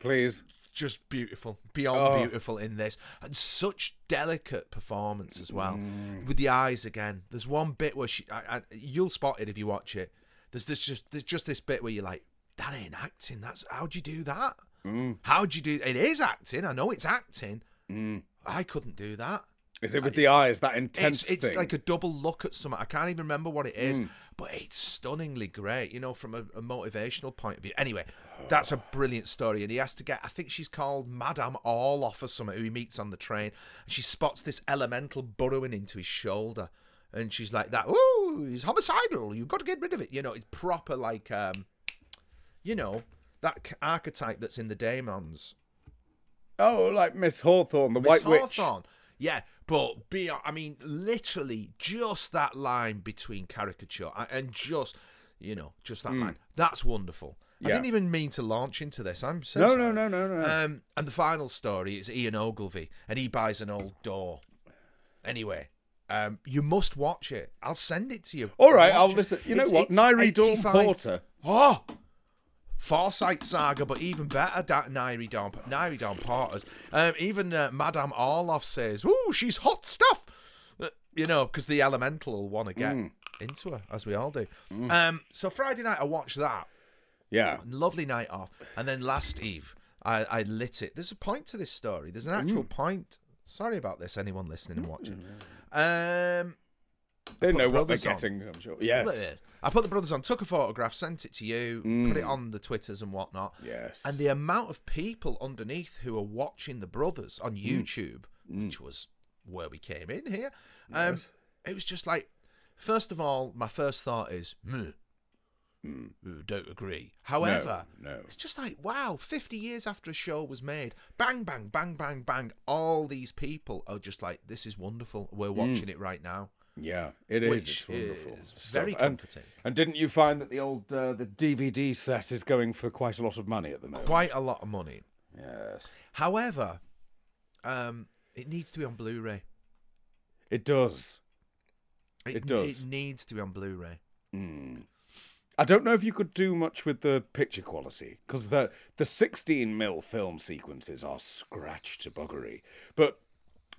please. just beautiful, beyond Oh. beautiful in this, and such delicate performance as well mm. with the eyes again. There's one bit where she, I, I, you'll spot it if you watch it. There's this just there's just this bit where you're like, that ain't acting. That's how'd you do that? Mm. How'd you do? It is acting. I know it's acting. Mm. I couldn't do that. Is it with the eyes? That intense It's, it's like a double look at something. I can't even remember what it is, mm. but it's stunningly great, you know, from a, a motivational point of view. Anyway, that's a brilliant story. And he has to get, I think she's called Madame Orloff or something, who he meets on the train. And she spots this elemental burrowing into his shoulder. And she's like, that, ooh, he's homicidal. You've got to get rid of it. You know, it's proper like, um, you know, that archetype that's in the Daemons. oh, like Miss Hawthorne, the Miss White Witch. Hawthorne. Yeah, but be I mean, literally just that line between caricature and just you know, just that line. That's wonderful. I Hmm. Didn't even mean to launch into this. I'm so No, sorry. no, no, no, no. Um, and the final story is Ian Ogilvy, and he buys an old door. Anyway, um, you must watch it. I'll send it to you. All right, Watch I'll it. listen. You know It's- what? Nyree Dawn Porter. Oh, Forsyte Saga, but even better, da- Nyree Dawn, Nyree Dawn Porters. Um, even uh, Madame Orloff says, "Ooh, she's hot stuff." Uh, you know, because the elemental will want to get Mm. into her, as we all do. Um, so Friday night, I watched that. Yeah. Lovely night off, and then last Eve, I, I lit it. There's a point to this story. There's an actual point. Sorry about this, anyone listening and watching. Um, They know what they're on. getting, I'm sure. Yes. I put the brothers on, took a photograph, sent it to you, put it mm. on the Twitters and whatnot. Yes. And the amount of people underneath who are watching the brothers on mm. YouTube, mm. which was where we came in here, um, Yes. it was just like, first of all, my first thought is, "Meh, ooh, don't agree. However, no. it's just like, wow, 50 years after a show was made, bang, bang, bang, bang, bang, all these people are just like, this is wonderful. We're watching it right now. Yeah, it is. It's wonderful. is very and, comforting. and didn't you find that the old uh, the DVD set is going for quite a lot of money at the moment? Quite a lot of money. Yes. However, um, it needs to be on Blu-ray. It does. It, It does. It needs to be on Blu-ray. Mm. I don't know if you could do much with the picture quality because the the 16 mil film sequences are scratched to buggery. But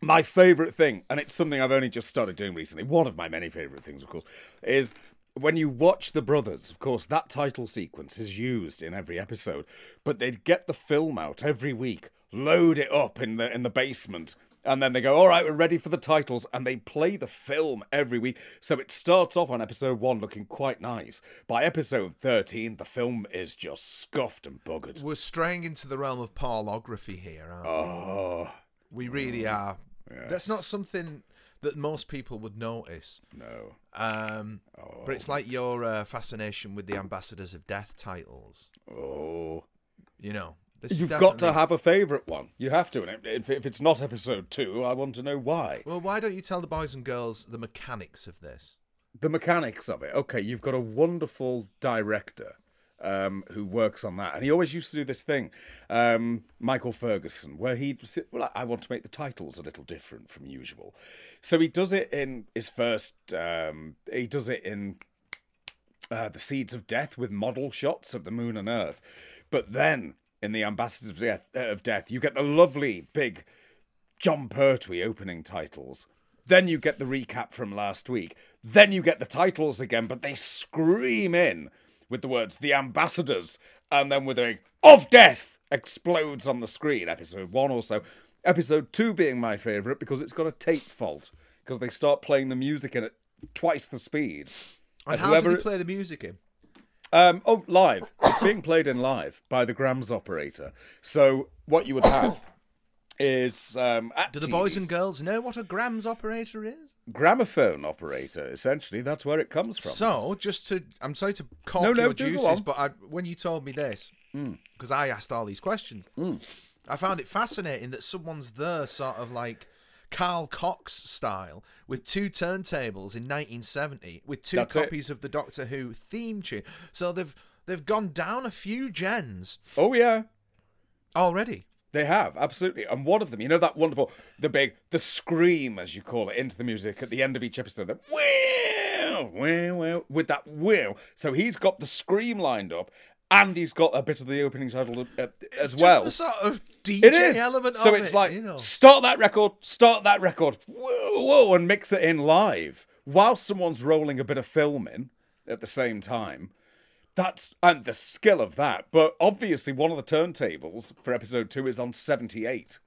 my favourite thing, and it's something I've only just started doing recently, one of my many favourite things, of course, is when you watch The Brothers, of course, that title sequence is used in every episode, but they'd get the film out every week, load it up in the in the basement, and then they go, all right, we're ready for the titles, and they play the film every week. So it starts off on episode one looking quite nice. By episode 13, the film is just scuffed and buggered. We're straying into the realm of pornography here, aren't we? Oh, We really mm. are. That's not something that most people would notice. no. Um, but it's like your uh, fascination with the Ambassadors of Death titles. Oh. You know, You've got to have a favourite one. You have to. And if, if it's not episode two, I want to know why. Well, why don't you tell the boys and girls the mechanics of this? the mechanics of it. Okay, you've got a wonderful director um, who works on that, and he always used to do this thing, um, Michael Ferguson, where he'd. Well, I want to make the titles a little different from usual, so he does it in his first. Um, he does it in uh, the Seeds of Death with model shots of the moon and Earth, but then in the Ambassadors of Death, uh, of Death, you get the lovely big Jon Pertwee opening titles. Then you get the recap from last week. Then you get the titles again, but they scream in with the words "The Ambassadors," and then with a "Of Death" explodes on the screen. Episode one or so. Episode two being my favourite because it's got a tape fault because they start playing the music in at twice the speed. And how did he play the music in? Um, oh, live. It's being played in live by the Grams operator. So what you would have is um, Do the boys TVs and girls know what a grams operator is? Gramophone operator. Essentially, that's where it comes from. So, just to, I'm sorry to cork No, no, your juices, but I, when you told me this, hmm. because I asked all these questions, hmm. I found it fascinating that someone's there, sort of like Carl Cox style, with two turntables in 1970, with two That's it. copies of the Doctor Who theme tune. So they've they've gone down a few gens oh yeah, already. They have absolutely. And one of them, you know, that wonderful, the big, the scream as you call it into the music at the end of each episode. That wow, wow, wow, with that wow. So he's got the scream lined up. And he's got a bit of the opening title uh, as Just well. the sort of DJ It is. element so it's it, like you know. start that record, start that record, whoa, whoa, and mix it in live while someone's rolling a bit of film in at the same time. That's and the skill of that. But obviously, one of the turntables for episode two is on seventy-eight,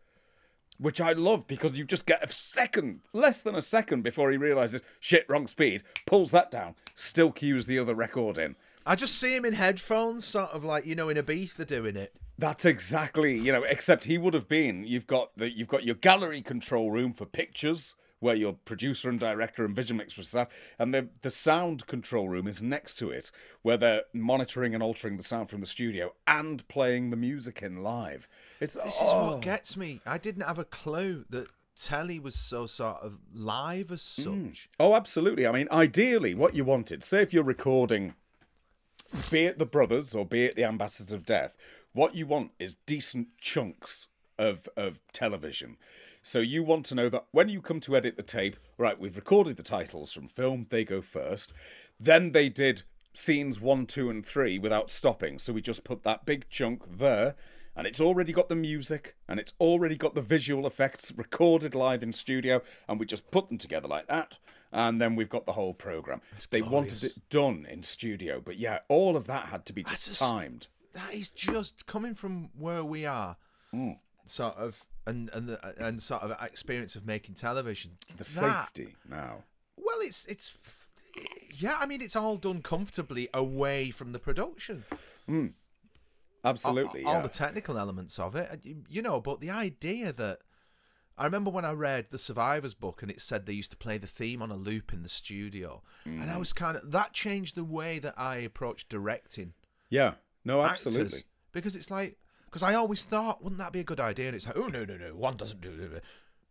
which I love because you just get a second, less than a second before he realizes shit, wrong speed, pulls that down, still cues the other record in. I just see him in headphones, sort of like you know in a Ibiza doing it. That's exactly you know. Except he would have been. You've got the you've got your gallery control room for pictures, where your producer and director and vision mixer sat, and the the sound control room is next to it, where they're monitoring and altering the sound from the studio and playing the music in live. It's This is oh, what gets me. I didn't have a clue that telly was so sort of live as hmm. such. Oh, absolutely. I mean, ideally, what you wanted, say if you're recording, be it the Brothers or be it the Ambassadors of Death, what you want is decent chunks of, of television. So you want to know that when you come to edit the tape, right, we've recorded the titles from film, they go first. Then they did scenes one, two, and three without stopping. So we just put that big chunk there. And it's already got the music and it's already got the visual effects recorded live in studio, and we just put them together like that. And then we've got the whole program. they wanted it done in studio, but yeah, all of that had to be just, just- timed. That is just coming from where we are, mm. sort of, and and the, and sort of experience of making television. The That- safety now. Well, it's it's yeah. I mean, it's all done comfortably away from the production. Absolutely. all yeah. the technical elements of it, you- know. But the idea that I remember when I read the Survivors book, and it said they used to play the theme on a loop in the studio, and Mm. I was kind of that changed the way that I approached directing yeah. No, actors. absolutely. because it's like because I always thought, wouldn't that be a good idea? And it's like, oh no, no, no, one doesn't do it.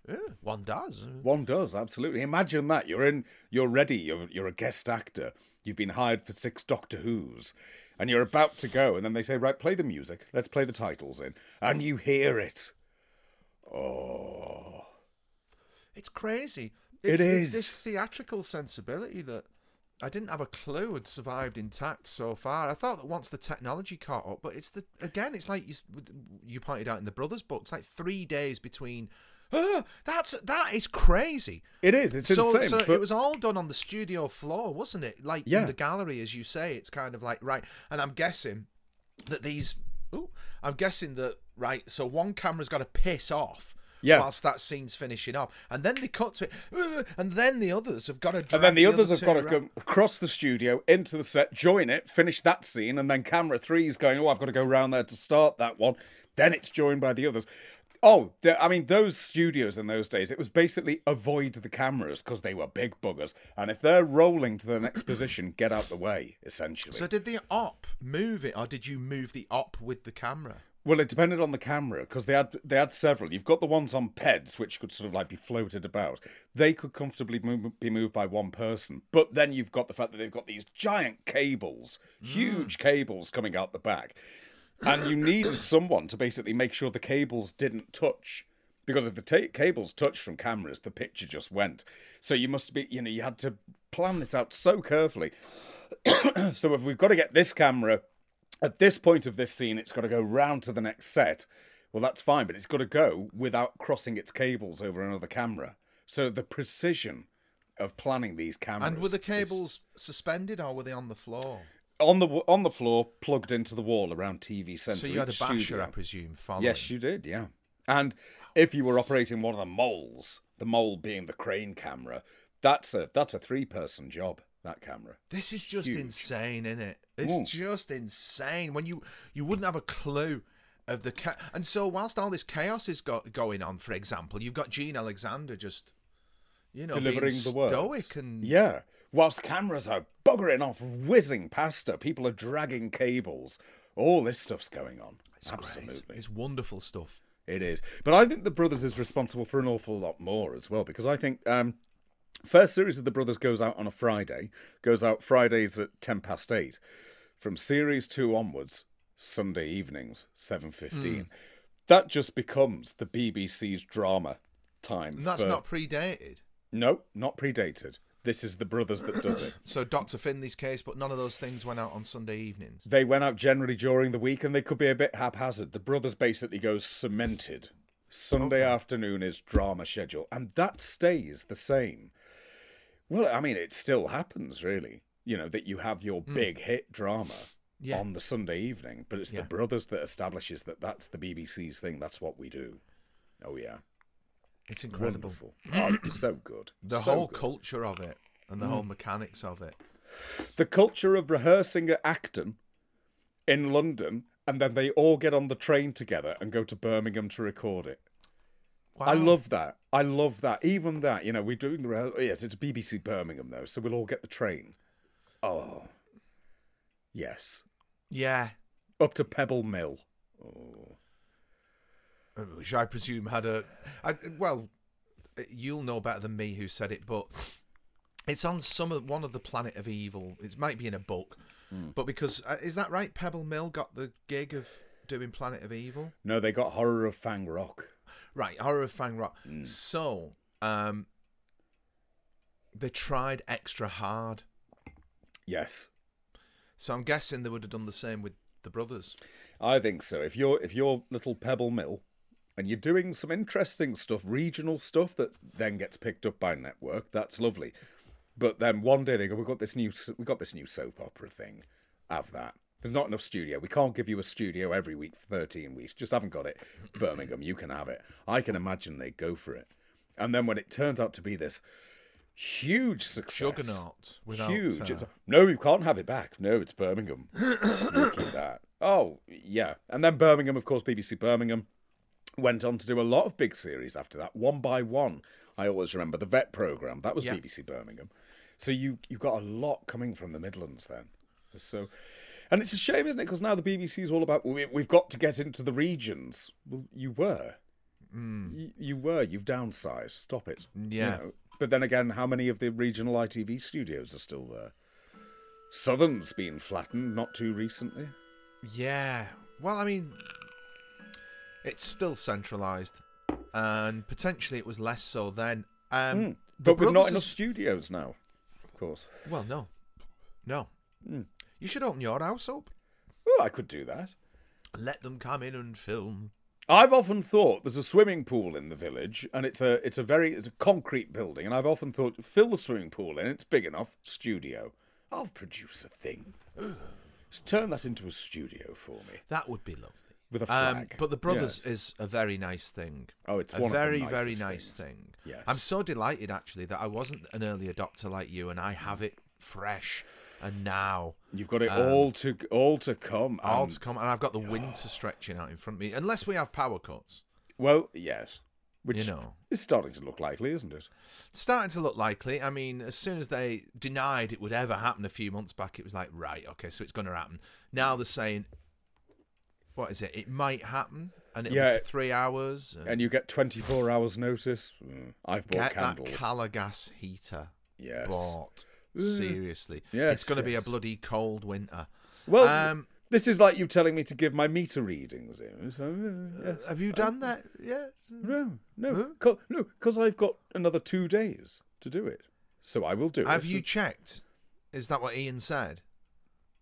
Yeah, oh, one does. One does absolutely. Imagine that you're in, you're ready. You're you're a guest actor. You've been hired for six Doctor Who's, and you're about to go, and then they say, right, play the music. Let's play the titles in, and you hear it. Oh, It's crazy. It It's. It's this theatrical sensibility that I didn't have a clue had survived intact so far. I thought that once the technology caught up, but it's the again, it's like you, you pointed out in the brothers' books, like three days between. That's that is crazy. It is. It's so, insane. so but- it was all done on the studio floor, wasn't it? Like Yeah. in the gallery, as you say. It's kind of like right, and I'm guessing that these. Ooh, I'm guessing that right. So one camera's got to piss off. Yeah. Whilst that scene's finishing off, and then they cut to it, "Uh," and then the others have got to. and then the others have got to around. come across the studio into the set, join it, finish that scene, and then camera three's going, oh, I've got to go round there to start that one. Then it's joined by the others. Oh, I mean, those studios in those days, it was basically avoid the cameras because they were big buggers. And if they're rolling to the next position, get out the way, essentially. So did the op move it, or did you move the op with the camera? Well, it depended on the camera because they had they had several. You've got the ones on PEDs which could sort of like be floated about. They could comfortably move, be moved by one person. But then you've got the fact that they've got these giant cables, mm. huge cables coming out the back, and you needed someone to basically make sure the cables didn't touch. Because if the ta- cables touched from cameras, the picture just went. So you must be, you know, you had to plan this out so carefully. so if we've got to get this camera at this point of this scene, it's got to go round to the next set. Well, that's fine, but it's got to go without crossing its cables over another camera. So the precision of planning these cameras And were the is cables suspended, or were they on the floor? on the on the floor, plugged into the wall around TV centre. So you had a basher, studio. I presume. Following. Yes, you did. Yeah, and if you were operating one of the moles, the mole being the crane camera, that's a that's a three person job. That camera. This is just Huge. insane, isn't it? It's Mm. just insane. When you you wouldn't have a clue of the ca- and so whilst all this chaos is go- going on, for example, you've got Jean Alexander just you know delivering the words. stoic and yeah, whilst cameras are buggering off, whizzing past her, people are dragging cables. All this stuff's going on. It's great. Absolutely, it's wonderful stuff. it is. But I think the Brothers is responsible for an awful lot more as well because I think um, first series of the Brothers goes out on a Friday, goes out Fridays at ten past eight. From series two onwards, Sunday evenings, seven fifteen. Hmm. That just becomes the BBC's drama time. And that's for- not predated. No, not predated. This is the brothers that does it. So Dr. Finlay's case, but none of those things went out on Sunday evenings. They went out generally during the week and they could be a bit haphazard. The brothers basically goes cemented. Sunday afternoon is drama schedule, and that stays the same. Well, I mean, it still happens, really. You know, that you have your hmm. big hit drama Yeah. on the Sunday evening, but it's Yeah. the brothers that establishes that that's the BBC's thing. That's what we do. Oh, yeah. It's incredible. Oh, it's so good. The So whole good. culture of it and the hmm. whole mechanics of it. the culture of rehearsing at Acton in London, and then they all get on the train together and go to Birmingham to record it. I love that. I love that. Even that, you know, we're doing the. Yes, it's BBC Birmingham though, so we'll all get the train. Oh, yes, Yeah. up to Pebble Mill. Oh. which I presume had a. I, well, you'll know better than me who said it, but it's on some of one of the Planet of Evil. It might be in a book, but because uh, is that right? Pebble Mill got the gig of doing Planet of Evil, No, they got Horror of Fang Rock. Right? Horror of Fang Rock. So, um, they tried extra hard. Yes, So I'm guessing they would have done the same with the brothers. I think so. If you're if you're little Pebble Mill, and you're doing some interesting stuff, regional stuff that then gets picked up by network, that's lovely. But then one day they go, "We've got this new we got this new soap opera thing. Have that." There's not enough studio. We can't give you a studio every week for 13 weeks. Just haven't got it. Birmingham, you can have it. I can imagine they go for it. And then when it turns out to be this huge success, Juggernaut without, huge. uh, no, you can't have it back. No, it's Birmingham. That. Oh, yeah. And then Birmingham, of course, BBC Birmingham went on to do a lot of big series after that. One by one, I always remember the vet program. That was Yeah. BBC Birmingham. So you you got a lot coming from the Midlands then. So, and it's a shame, isn't it? Because now the BBC is all about we, we've got to get into the regions. Well, you were, you, you were. You've downsized. Stop it. You Yeah. know. But then again, how many of the regional ITV studios are still there? Southern's been flattened not too recently. Yeah. Well, I mean, it's still centralised, and potentially it was less so then. Um, the But with not enough is- studios now, of course. Well, no, No. Hmm. You should open your house up. Oh, I could do that. Let them come in and film. I've often thought there's a swimming pool in the village, and it's a it's a very it's a concrete building, and I've often thought fill the swimming pool in. It's big enough. Studio. I'll produce a thing. Just turn that into a studio for me That would be lovely. with a Um, flag. but the brothers Yes. is a very nice thing. Oh, it's a one of the very, very nice things. thing. Yes. I'm so delighted actually that I wasn't an early adopter like you, and I have it fresh. And now You've got it all to all to come. all and- to come, and I've got the winter stretching out in front of me. Unless we have power cuts, well, yes. Which you know, is starting to look likely, isn't it? Starting to look likely. I mean, as soon as they denied it would ever happen a few months back, it was like, right, okay, so it's going to happen. Now they're saying, what is it? It might happen, and it'll Yeah. be three hours. And And you get 24 hours notice. Mm, I've bought get candles. that Calor gas heater yes. bought. Seriously, Yes, it's going to be a bloody cold winter. Well, Um, this is like you telling me to give my meter readings. So, uh, yes. have you done that yet? No, no, Huh? co- no, because I've got another two days to do it. So I will do it. Have you checked? Is that what Ian said?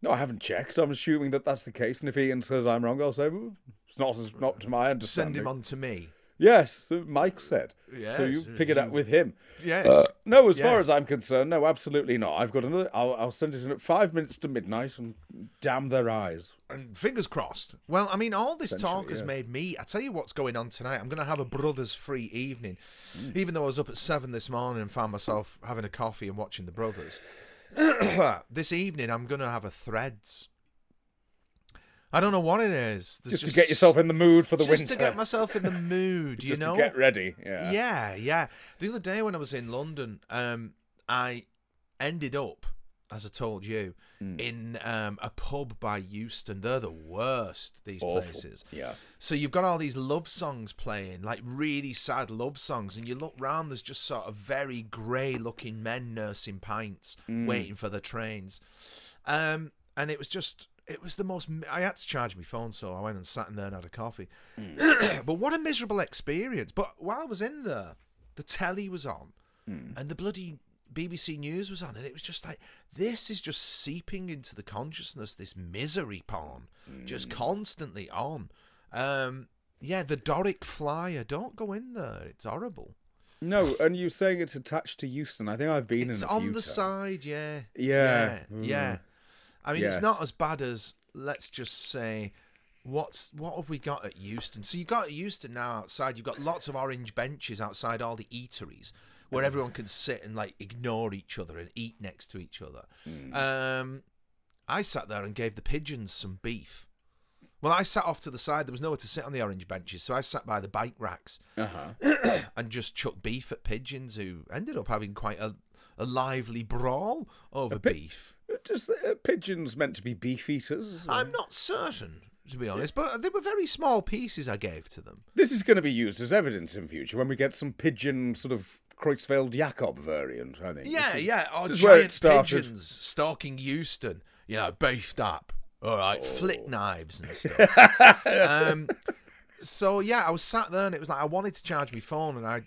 No, I haven't checked. I'm assuming that that's the case. And if Ian says I'm wrong, I'll say well, it's not not to my understanding. Send him on to me. Yes, so Mike said. So you pick it up with him. Yes. Uh, no, as far as I'm concerned, no, absolutely not. I've got another. I'll, I'll send it in at five minutes to midnight, and damn their eyes. And fingers crossed. Well, I mean, all this talk has yeah. made me. I tell you what's going on tonight. I'm going to have a brothers free evening. Mm. Even though I was up at seven this morning and found myself having a coffee and watching the brothers. this evening, I'm going to have a threads. I don't know what it is. There's Just, to get yourself in the mood for the just winter. Just to get myself in the mood, you know. just to get ready. Yeah. Yeah, yeah. The other day when I was in London, um, I ended up, as I told you, Hmm. in um, a pub by Euston. They're the worst, these Awful. places. Yeah. So you've got all these love songs playing, like really sad love songs, and you look round, there's just sort of very grey looking men nursing pints, Hmm. waiting for the trains. Um, and it was just, it was the most, I had to charge my phone, so I went and sat in there and had a coffee. Hmm. but what a miserable experience. But while I was in there, the telly was on, and the bloody BBC News was on, and it was just like, this is just seeping into the consciousness, this misery porn, just constantly on. Um, yeah, the Doric Flyer, don't go in there. It's horrible. No, and you're saying it's attached to Euston. I think I've been It's in a on the side, yeah. Yeah. Yeah. yeah. I mean, it's not as bad as, let's just say, what's what have we got at Euston? So you've got at Euston now outside, you've got lots of orange benches outside all the eateries where everyone can sit and like ignore each other and eat next to each other. Hmm. Um, I sat there and gave the pigeons some beef. Well, I sat off to the side. There was nowhere to sit on the orange benches, so I sat by the bike racks Uh-huh. and just chucked beef at pigeons who ended up having quite a, a lively brawl over pi- beef. Just uh, pigeons meant to be beef eaters. I'm not certain, to be honest, but they were very small pieces I gave to them. This is going to be used as evidence in future when we get some pigeon sort of Creutzfeldt-Jakob variant. I think. Yeah, This is- yeah. Or this is where it giant started. pigeons stalking Euston, you know, beefed up. All right, Oh. flick knives and stuff. um, so yeah, I was sat there and it was like I wanted to charge my phone and I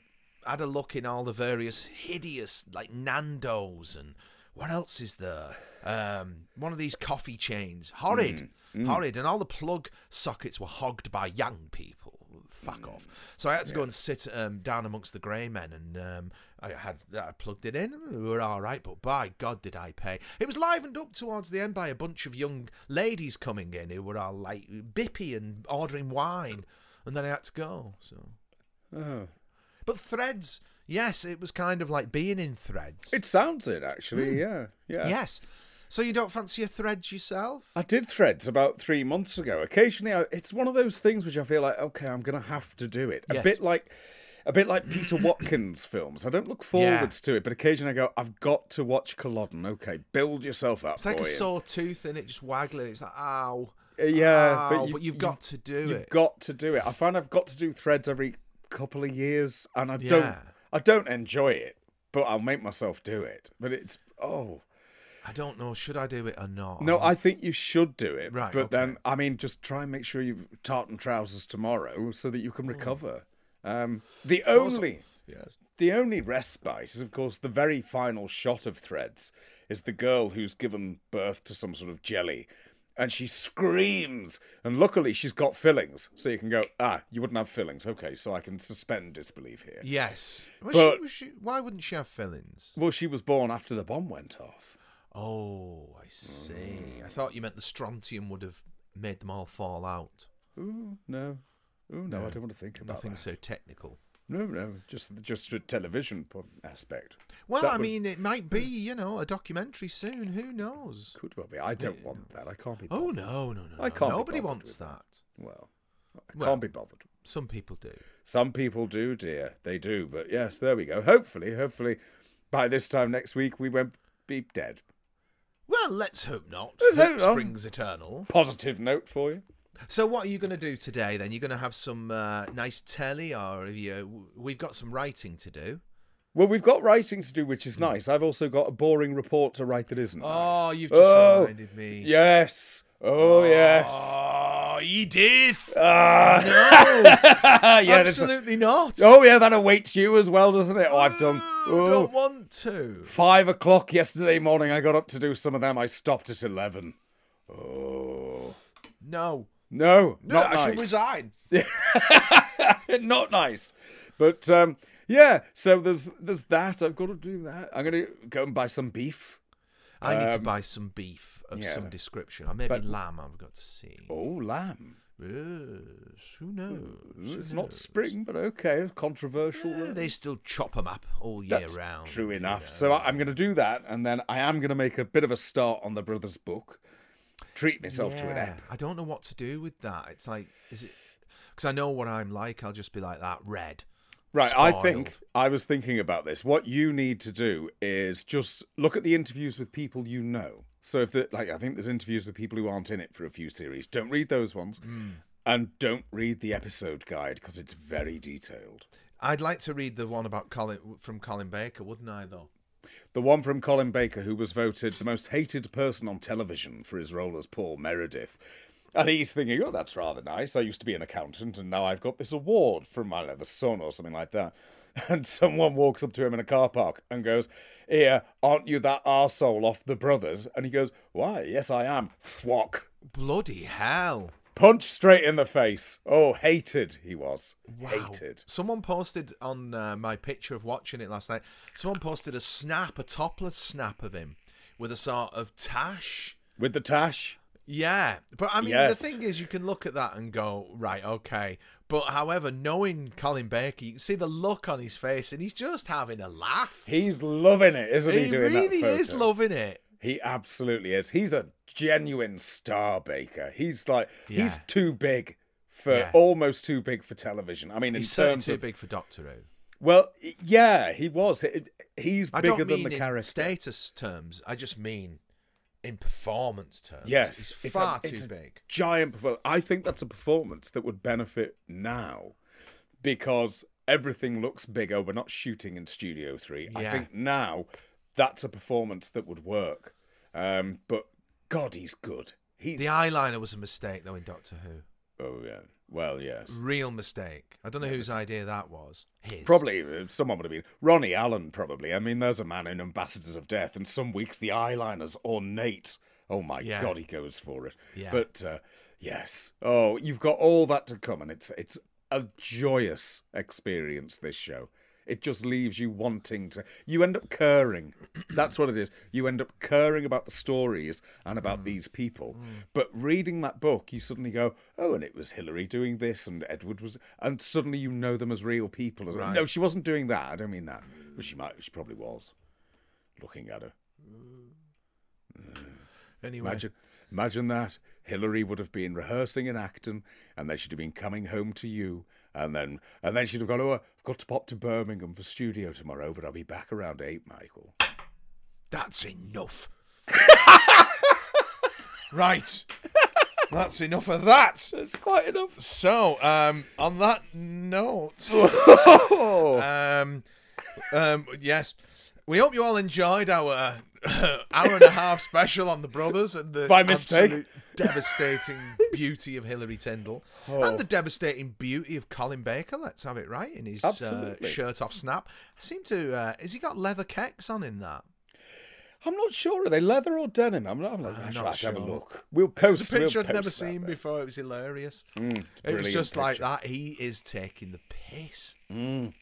had a look in all the various hideous like Nando's and what else is there? Um, one of these coffee chains, horrid, Mm, horrid, and all the plug sockets were hogged by young people. Fuck off! So I had to go and sit um, down amongst the grey men, and um, I had I plugged it in. We were all right, but by God, did I pay! It was livened up towards the end by a bunch of young ladies coming in who were all like bippy and ordering wine, and then I had to go. So, Oh. but threads, yes, it was kind of like being in threads. It sounds it actually. Yeah, yeah. Yes. So you don't fancy a threads yourself? I did threads about three months ago. Occasionally, I, it's one of those things which I feel like, okay, I'm going to have to do it. A Yes. bit like, a bit like Peter Watkins films. I don't look forwards to it, but occasionally I go, I've got to watch Culloden. Okay, build yourself up. It's like a sore tooth and it just waggling. It's like, ow. Uh, yeah, ow, but, you, but you've got to do it. You've got to do it. I find I've got to do threads every couple of years, and I Yeah. don't. I don't enjoy it, but I'll make myself do it. But it's oh I don't know. Should I do it or not? no, I think you should do it. Right, But okay. then, I mean, just try and make sure you've tartan trousers tomorrow so that you can recover. Um, the only Yes. the only respite is, of course, the very final shot of Threads is the girl who's given birth to some sort of jelly. And she screams, and luckily she's got fillings, so you can go. Ah, you wouldn't have fillings, okay? So I can suspend disbelief here. Yes. Was But- she, she, why wouldn't she have fillings? Well, she was born after the bomb went off. Oh, I see. I thought you meant the strontium would have made them all fall out. Ooh, no, ooh, no, I don't want to think about Nothing that. so technical. No, no, just just a television aspect. Well, That I would- mean, it might be, you know, a documentary soon. Who knows? Could well be. I don't want that. I can't be. Oh no, no, no! I can't Nobody bothered wants with that. Well, I Well- can't be bothered. Some people do. Some people do, dear. They do. But yes, there we go. Hopefully, hopefully, by this time next week, we won't be dead. Well, let's hope not. Let's Hope hope not. springs eternal. Positive note for you. So, what are you going to do today? Then you're going to have some uh, nice telly, or have you? We've got some writing to do. Well, we've got writing to do, which is nice. I've also got a boring report to write that isn't. nice. Oh, you've just Oh, reminded me. Yes. Oh, yes. Oh, Edith! Ah. No, yeah, absolutely not. Oh, yeah, that awaits you as well, doesn't it? Oh, I've done. Oh, Oh, Don't want to. Five o'clock yesterday morning, I got up to do some of them. I stopped at 11. Oh. No, No, no, not I nice. should resign. not nice. But um, yeah, so there's there's that. I've got to do that. I'm going to go and buy some beef. I need to Um, buy some beef of yeah. some description, or maybe But- lamb. I've got to see. Oh, lamb. Yes, who knows? It's Who not knows? spring, but okay. Controversial. There. they still chop them up all year That's round. True you enough. know. So I'm going to do that, and then I am going to make a bit of a start on the brothers' book. Treat myself to an Yeah, ep. I don't know what to do with that. It's like, is it? Because I know what I'm like. I'll just be like that. Red. Right, I think I was thinking about this. What you need to do is just look at the interviews with people you know. So if the, like I think there's interviews with people who aren't in it for a few series. Don't read those ones. Hmm. And don't read the episode guide because it's very detailed. I'd like to read the one about Colin from Colin Baker, wouldn't I? Though. The one from Colin Baker, who was voted the most hated person on television for his role as Paul Meredith. And he's thinking, oh, that's rather nice. I used to be an accountant, and now I've got this award from, know, the Sun or something like that. And someone walks up to him in a car park and goes, Here, aren't you that arsehole off the brothers? And he goes, Why, yes, I am. Thwack. Bloody hell! Punch straight in the face. Oh, hated he was. Wow. Hated. Someone posted on uh, my picture of watching it last night. Someone posted a snap, a topless snap of him with a sort of tash. With the tash. Yeah, but I mean, Yes. the thing is, you can look at that and go, right, okay. But however, knowing Colin Baker, you can see the look on his face, and he's just having a laugh. He's loving it, isn't he, He doing that really is loving it. He absolutely is. He's a genuine star baker. He's like he's too big for Yeah. almost too big for television. I mean, He's terms too of big for Doctor Who. well, yeah, he was. He's I bigger than the in character. status terms. I just mean in performance terms. Yes, it's it's a- far it's too a big. Giant performance. I think that's a performance that would benefit now because everything looks bigger. We're not shooting in Studio Three. I think now that's a performance that would work. Um, but God, he's good. He's The eyeliner was a mistake, though, in Doctor Who. oh yeah. Well, yes. Real mistake. I don't know whose idea that was. His. Probably uh, someone would have been Ronnie Allen. Probably. I mean, there's a man in Ambassadors of Death, and some weeks the eyeliner's ornate. Oh my Yeah. god, he goes for it. Yeah. But uh, yes, oh, you've got all that to come, and it's it's a joyous experience. This show. It just leaves you wanting to. You end up caring. That's what it is. You end up caring about the stories and Mm. about these people. But reading that book, you suddenly go, "Oh, and it was Hilary doing this, and Edward was," and suddenly you know them as real people. Right. No, she wasn't doing that. I don't mean that. But she might. She probably was. Looking at her. Anyway. Imagine, imagine that. Hilary would have been rehearsing in Acton, and they she'd have been coming home to you, and then and then she'd have gone, "Oh, I've got to pop to Birmingham for studio tomorrow, but I'll be back around eight, Michael." That's enough. right. That's enough of that. That's quite enough. So, um, on that note, um, um, yes, we hope you all enjoyed our uh, hour and a half special on the brothers and the By mistake. absolute devastating beauty of Hilary Tindall Oh. and the devastating beauty of Colin Baker. Let's have it right in his uh, shirt off snap. I seem to. Uh, has he got leather kecks on in that? I'm not sure. Are they leather or denim? I'm not. I'm not, I'm sure. not I'll have a look. We'll post. It's a picture we'll I'd never seen before. It was hilarious. Mm, It was just like that. He is taking the piss. Mm.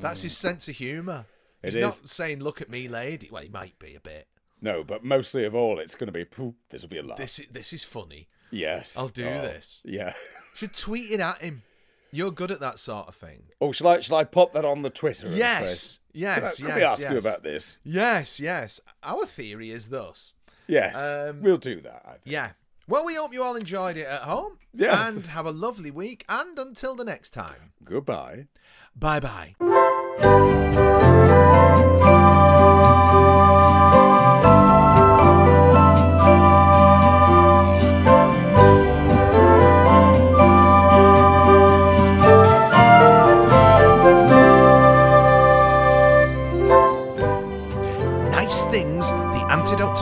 That's his sense of humour. He's not saying, "Look at me, lady." Well, he might be a bit. No, but mostly of all, it's going to be. This will be a laugh. This is this is funny. yes, I'll do Oh, this. Yeah. Should tweet it at him. You're good at that sort of thing. Oh, shall I? Shall I pop that on the Twitter? Yes, say, yes, Can, I, yes. can we ask yes. you about this? Yes, yes. Our theory is thus. Yes, Um, we'll do that. I think. Yeah. Well, we hope you all enjoyed it at home. Yes. And have a lovely week. And until the next time, Goodbye. bye bye.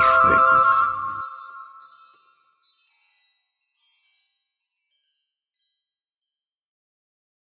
Nice things.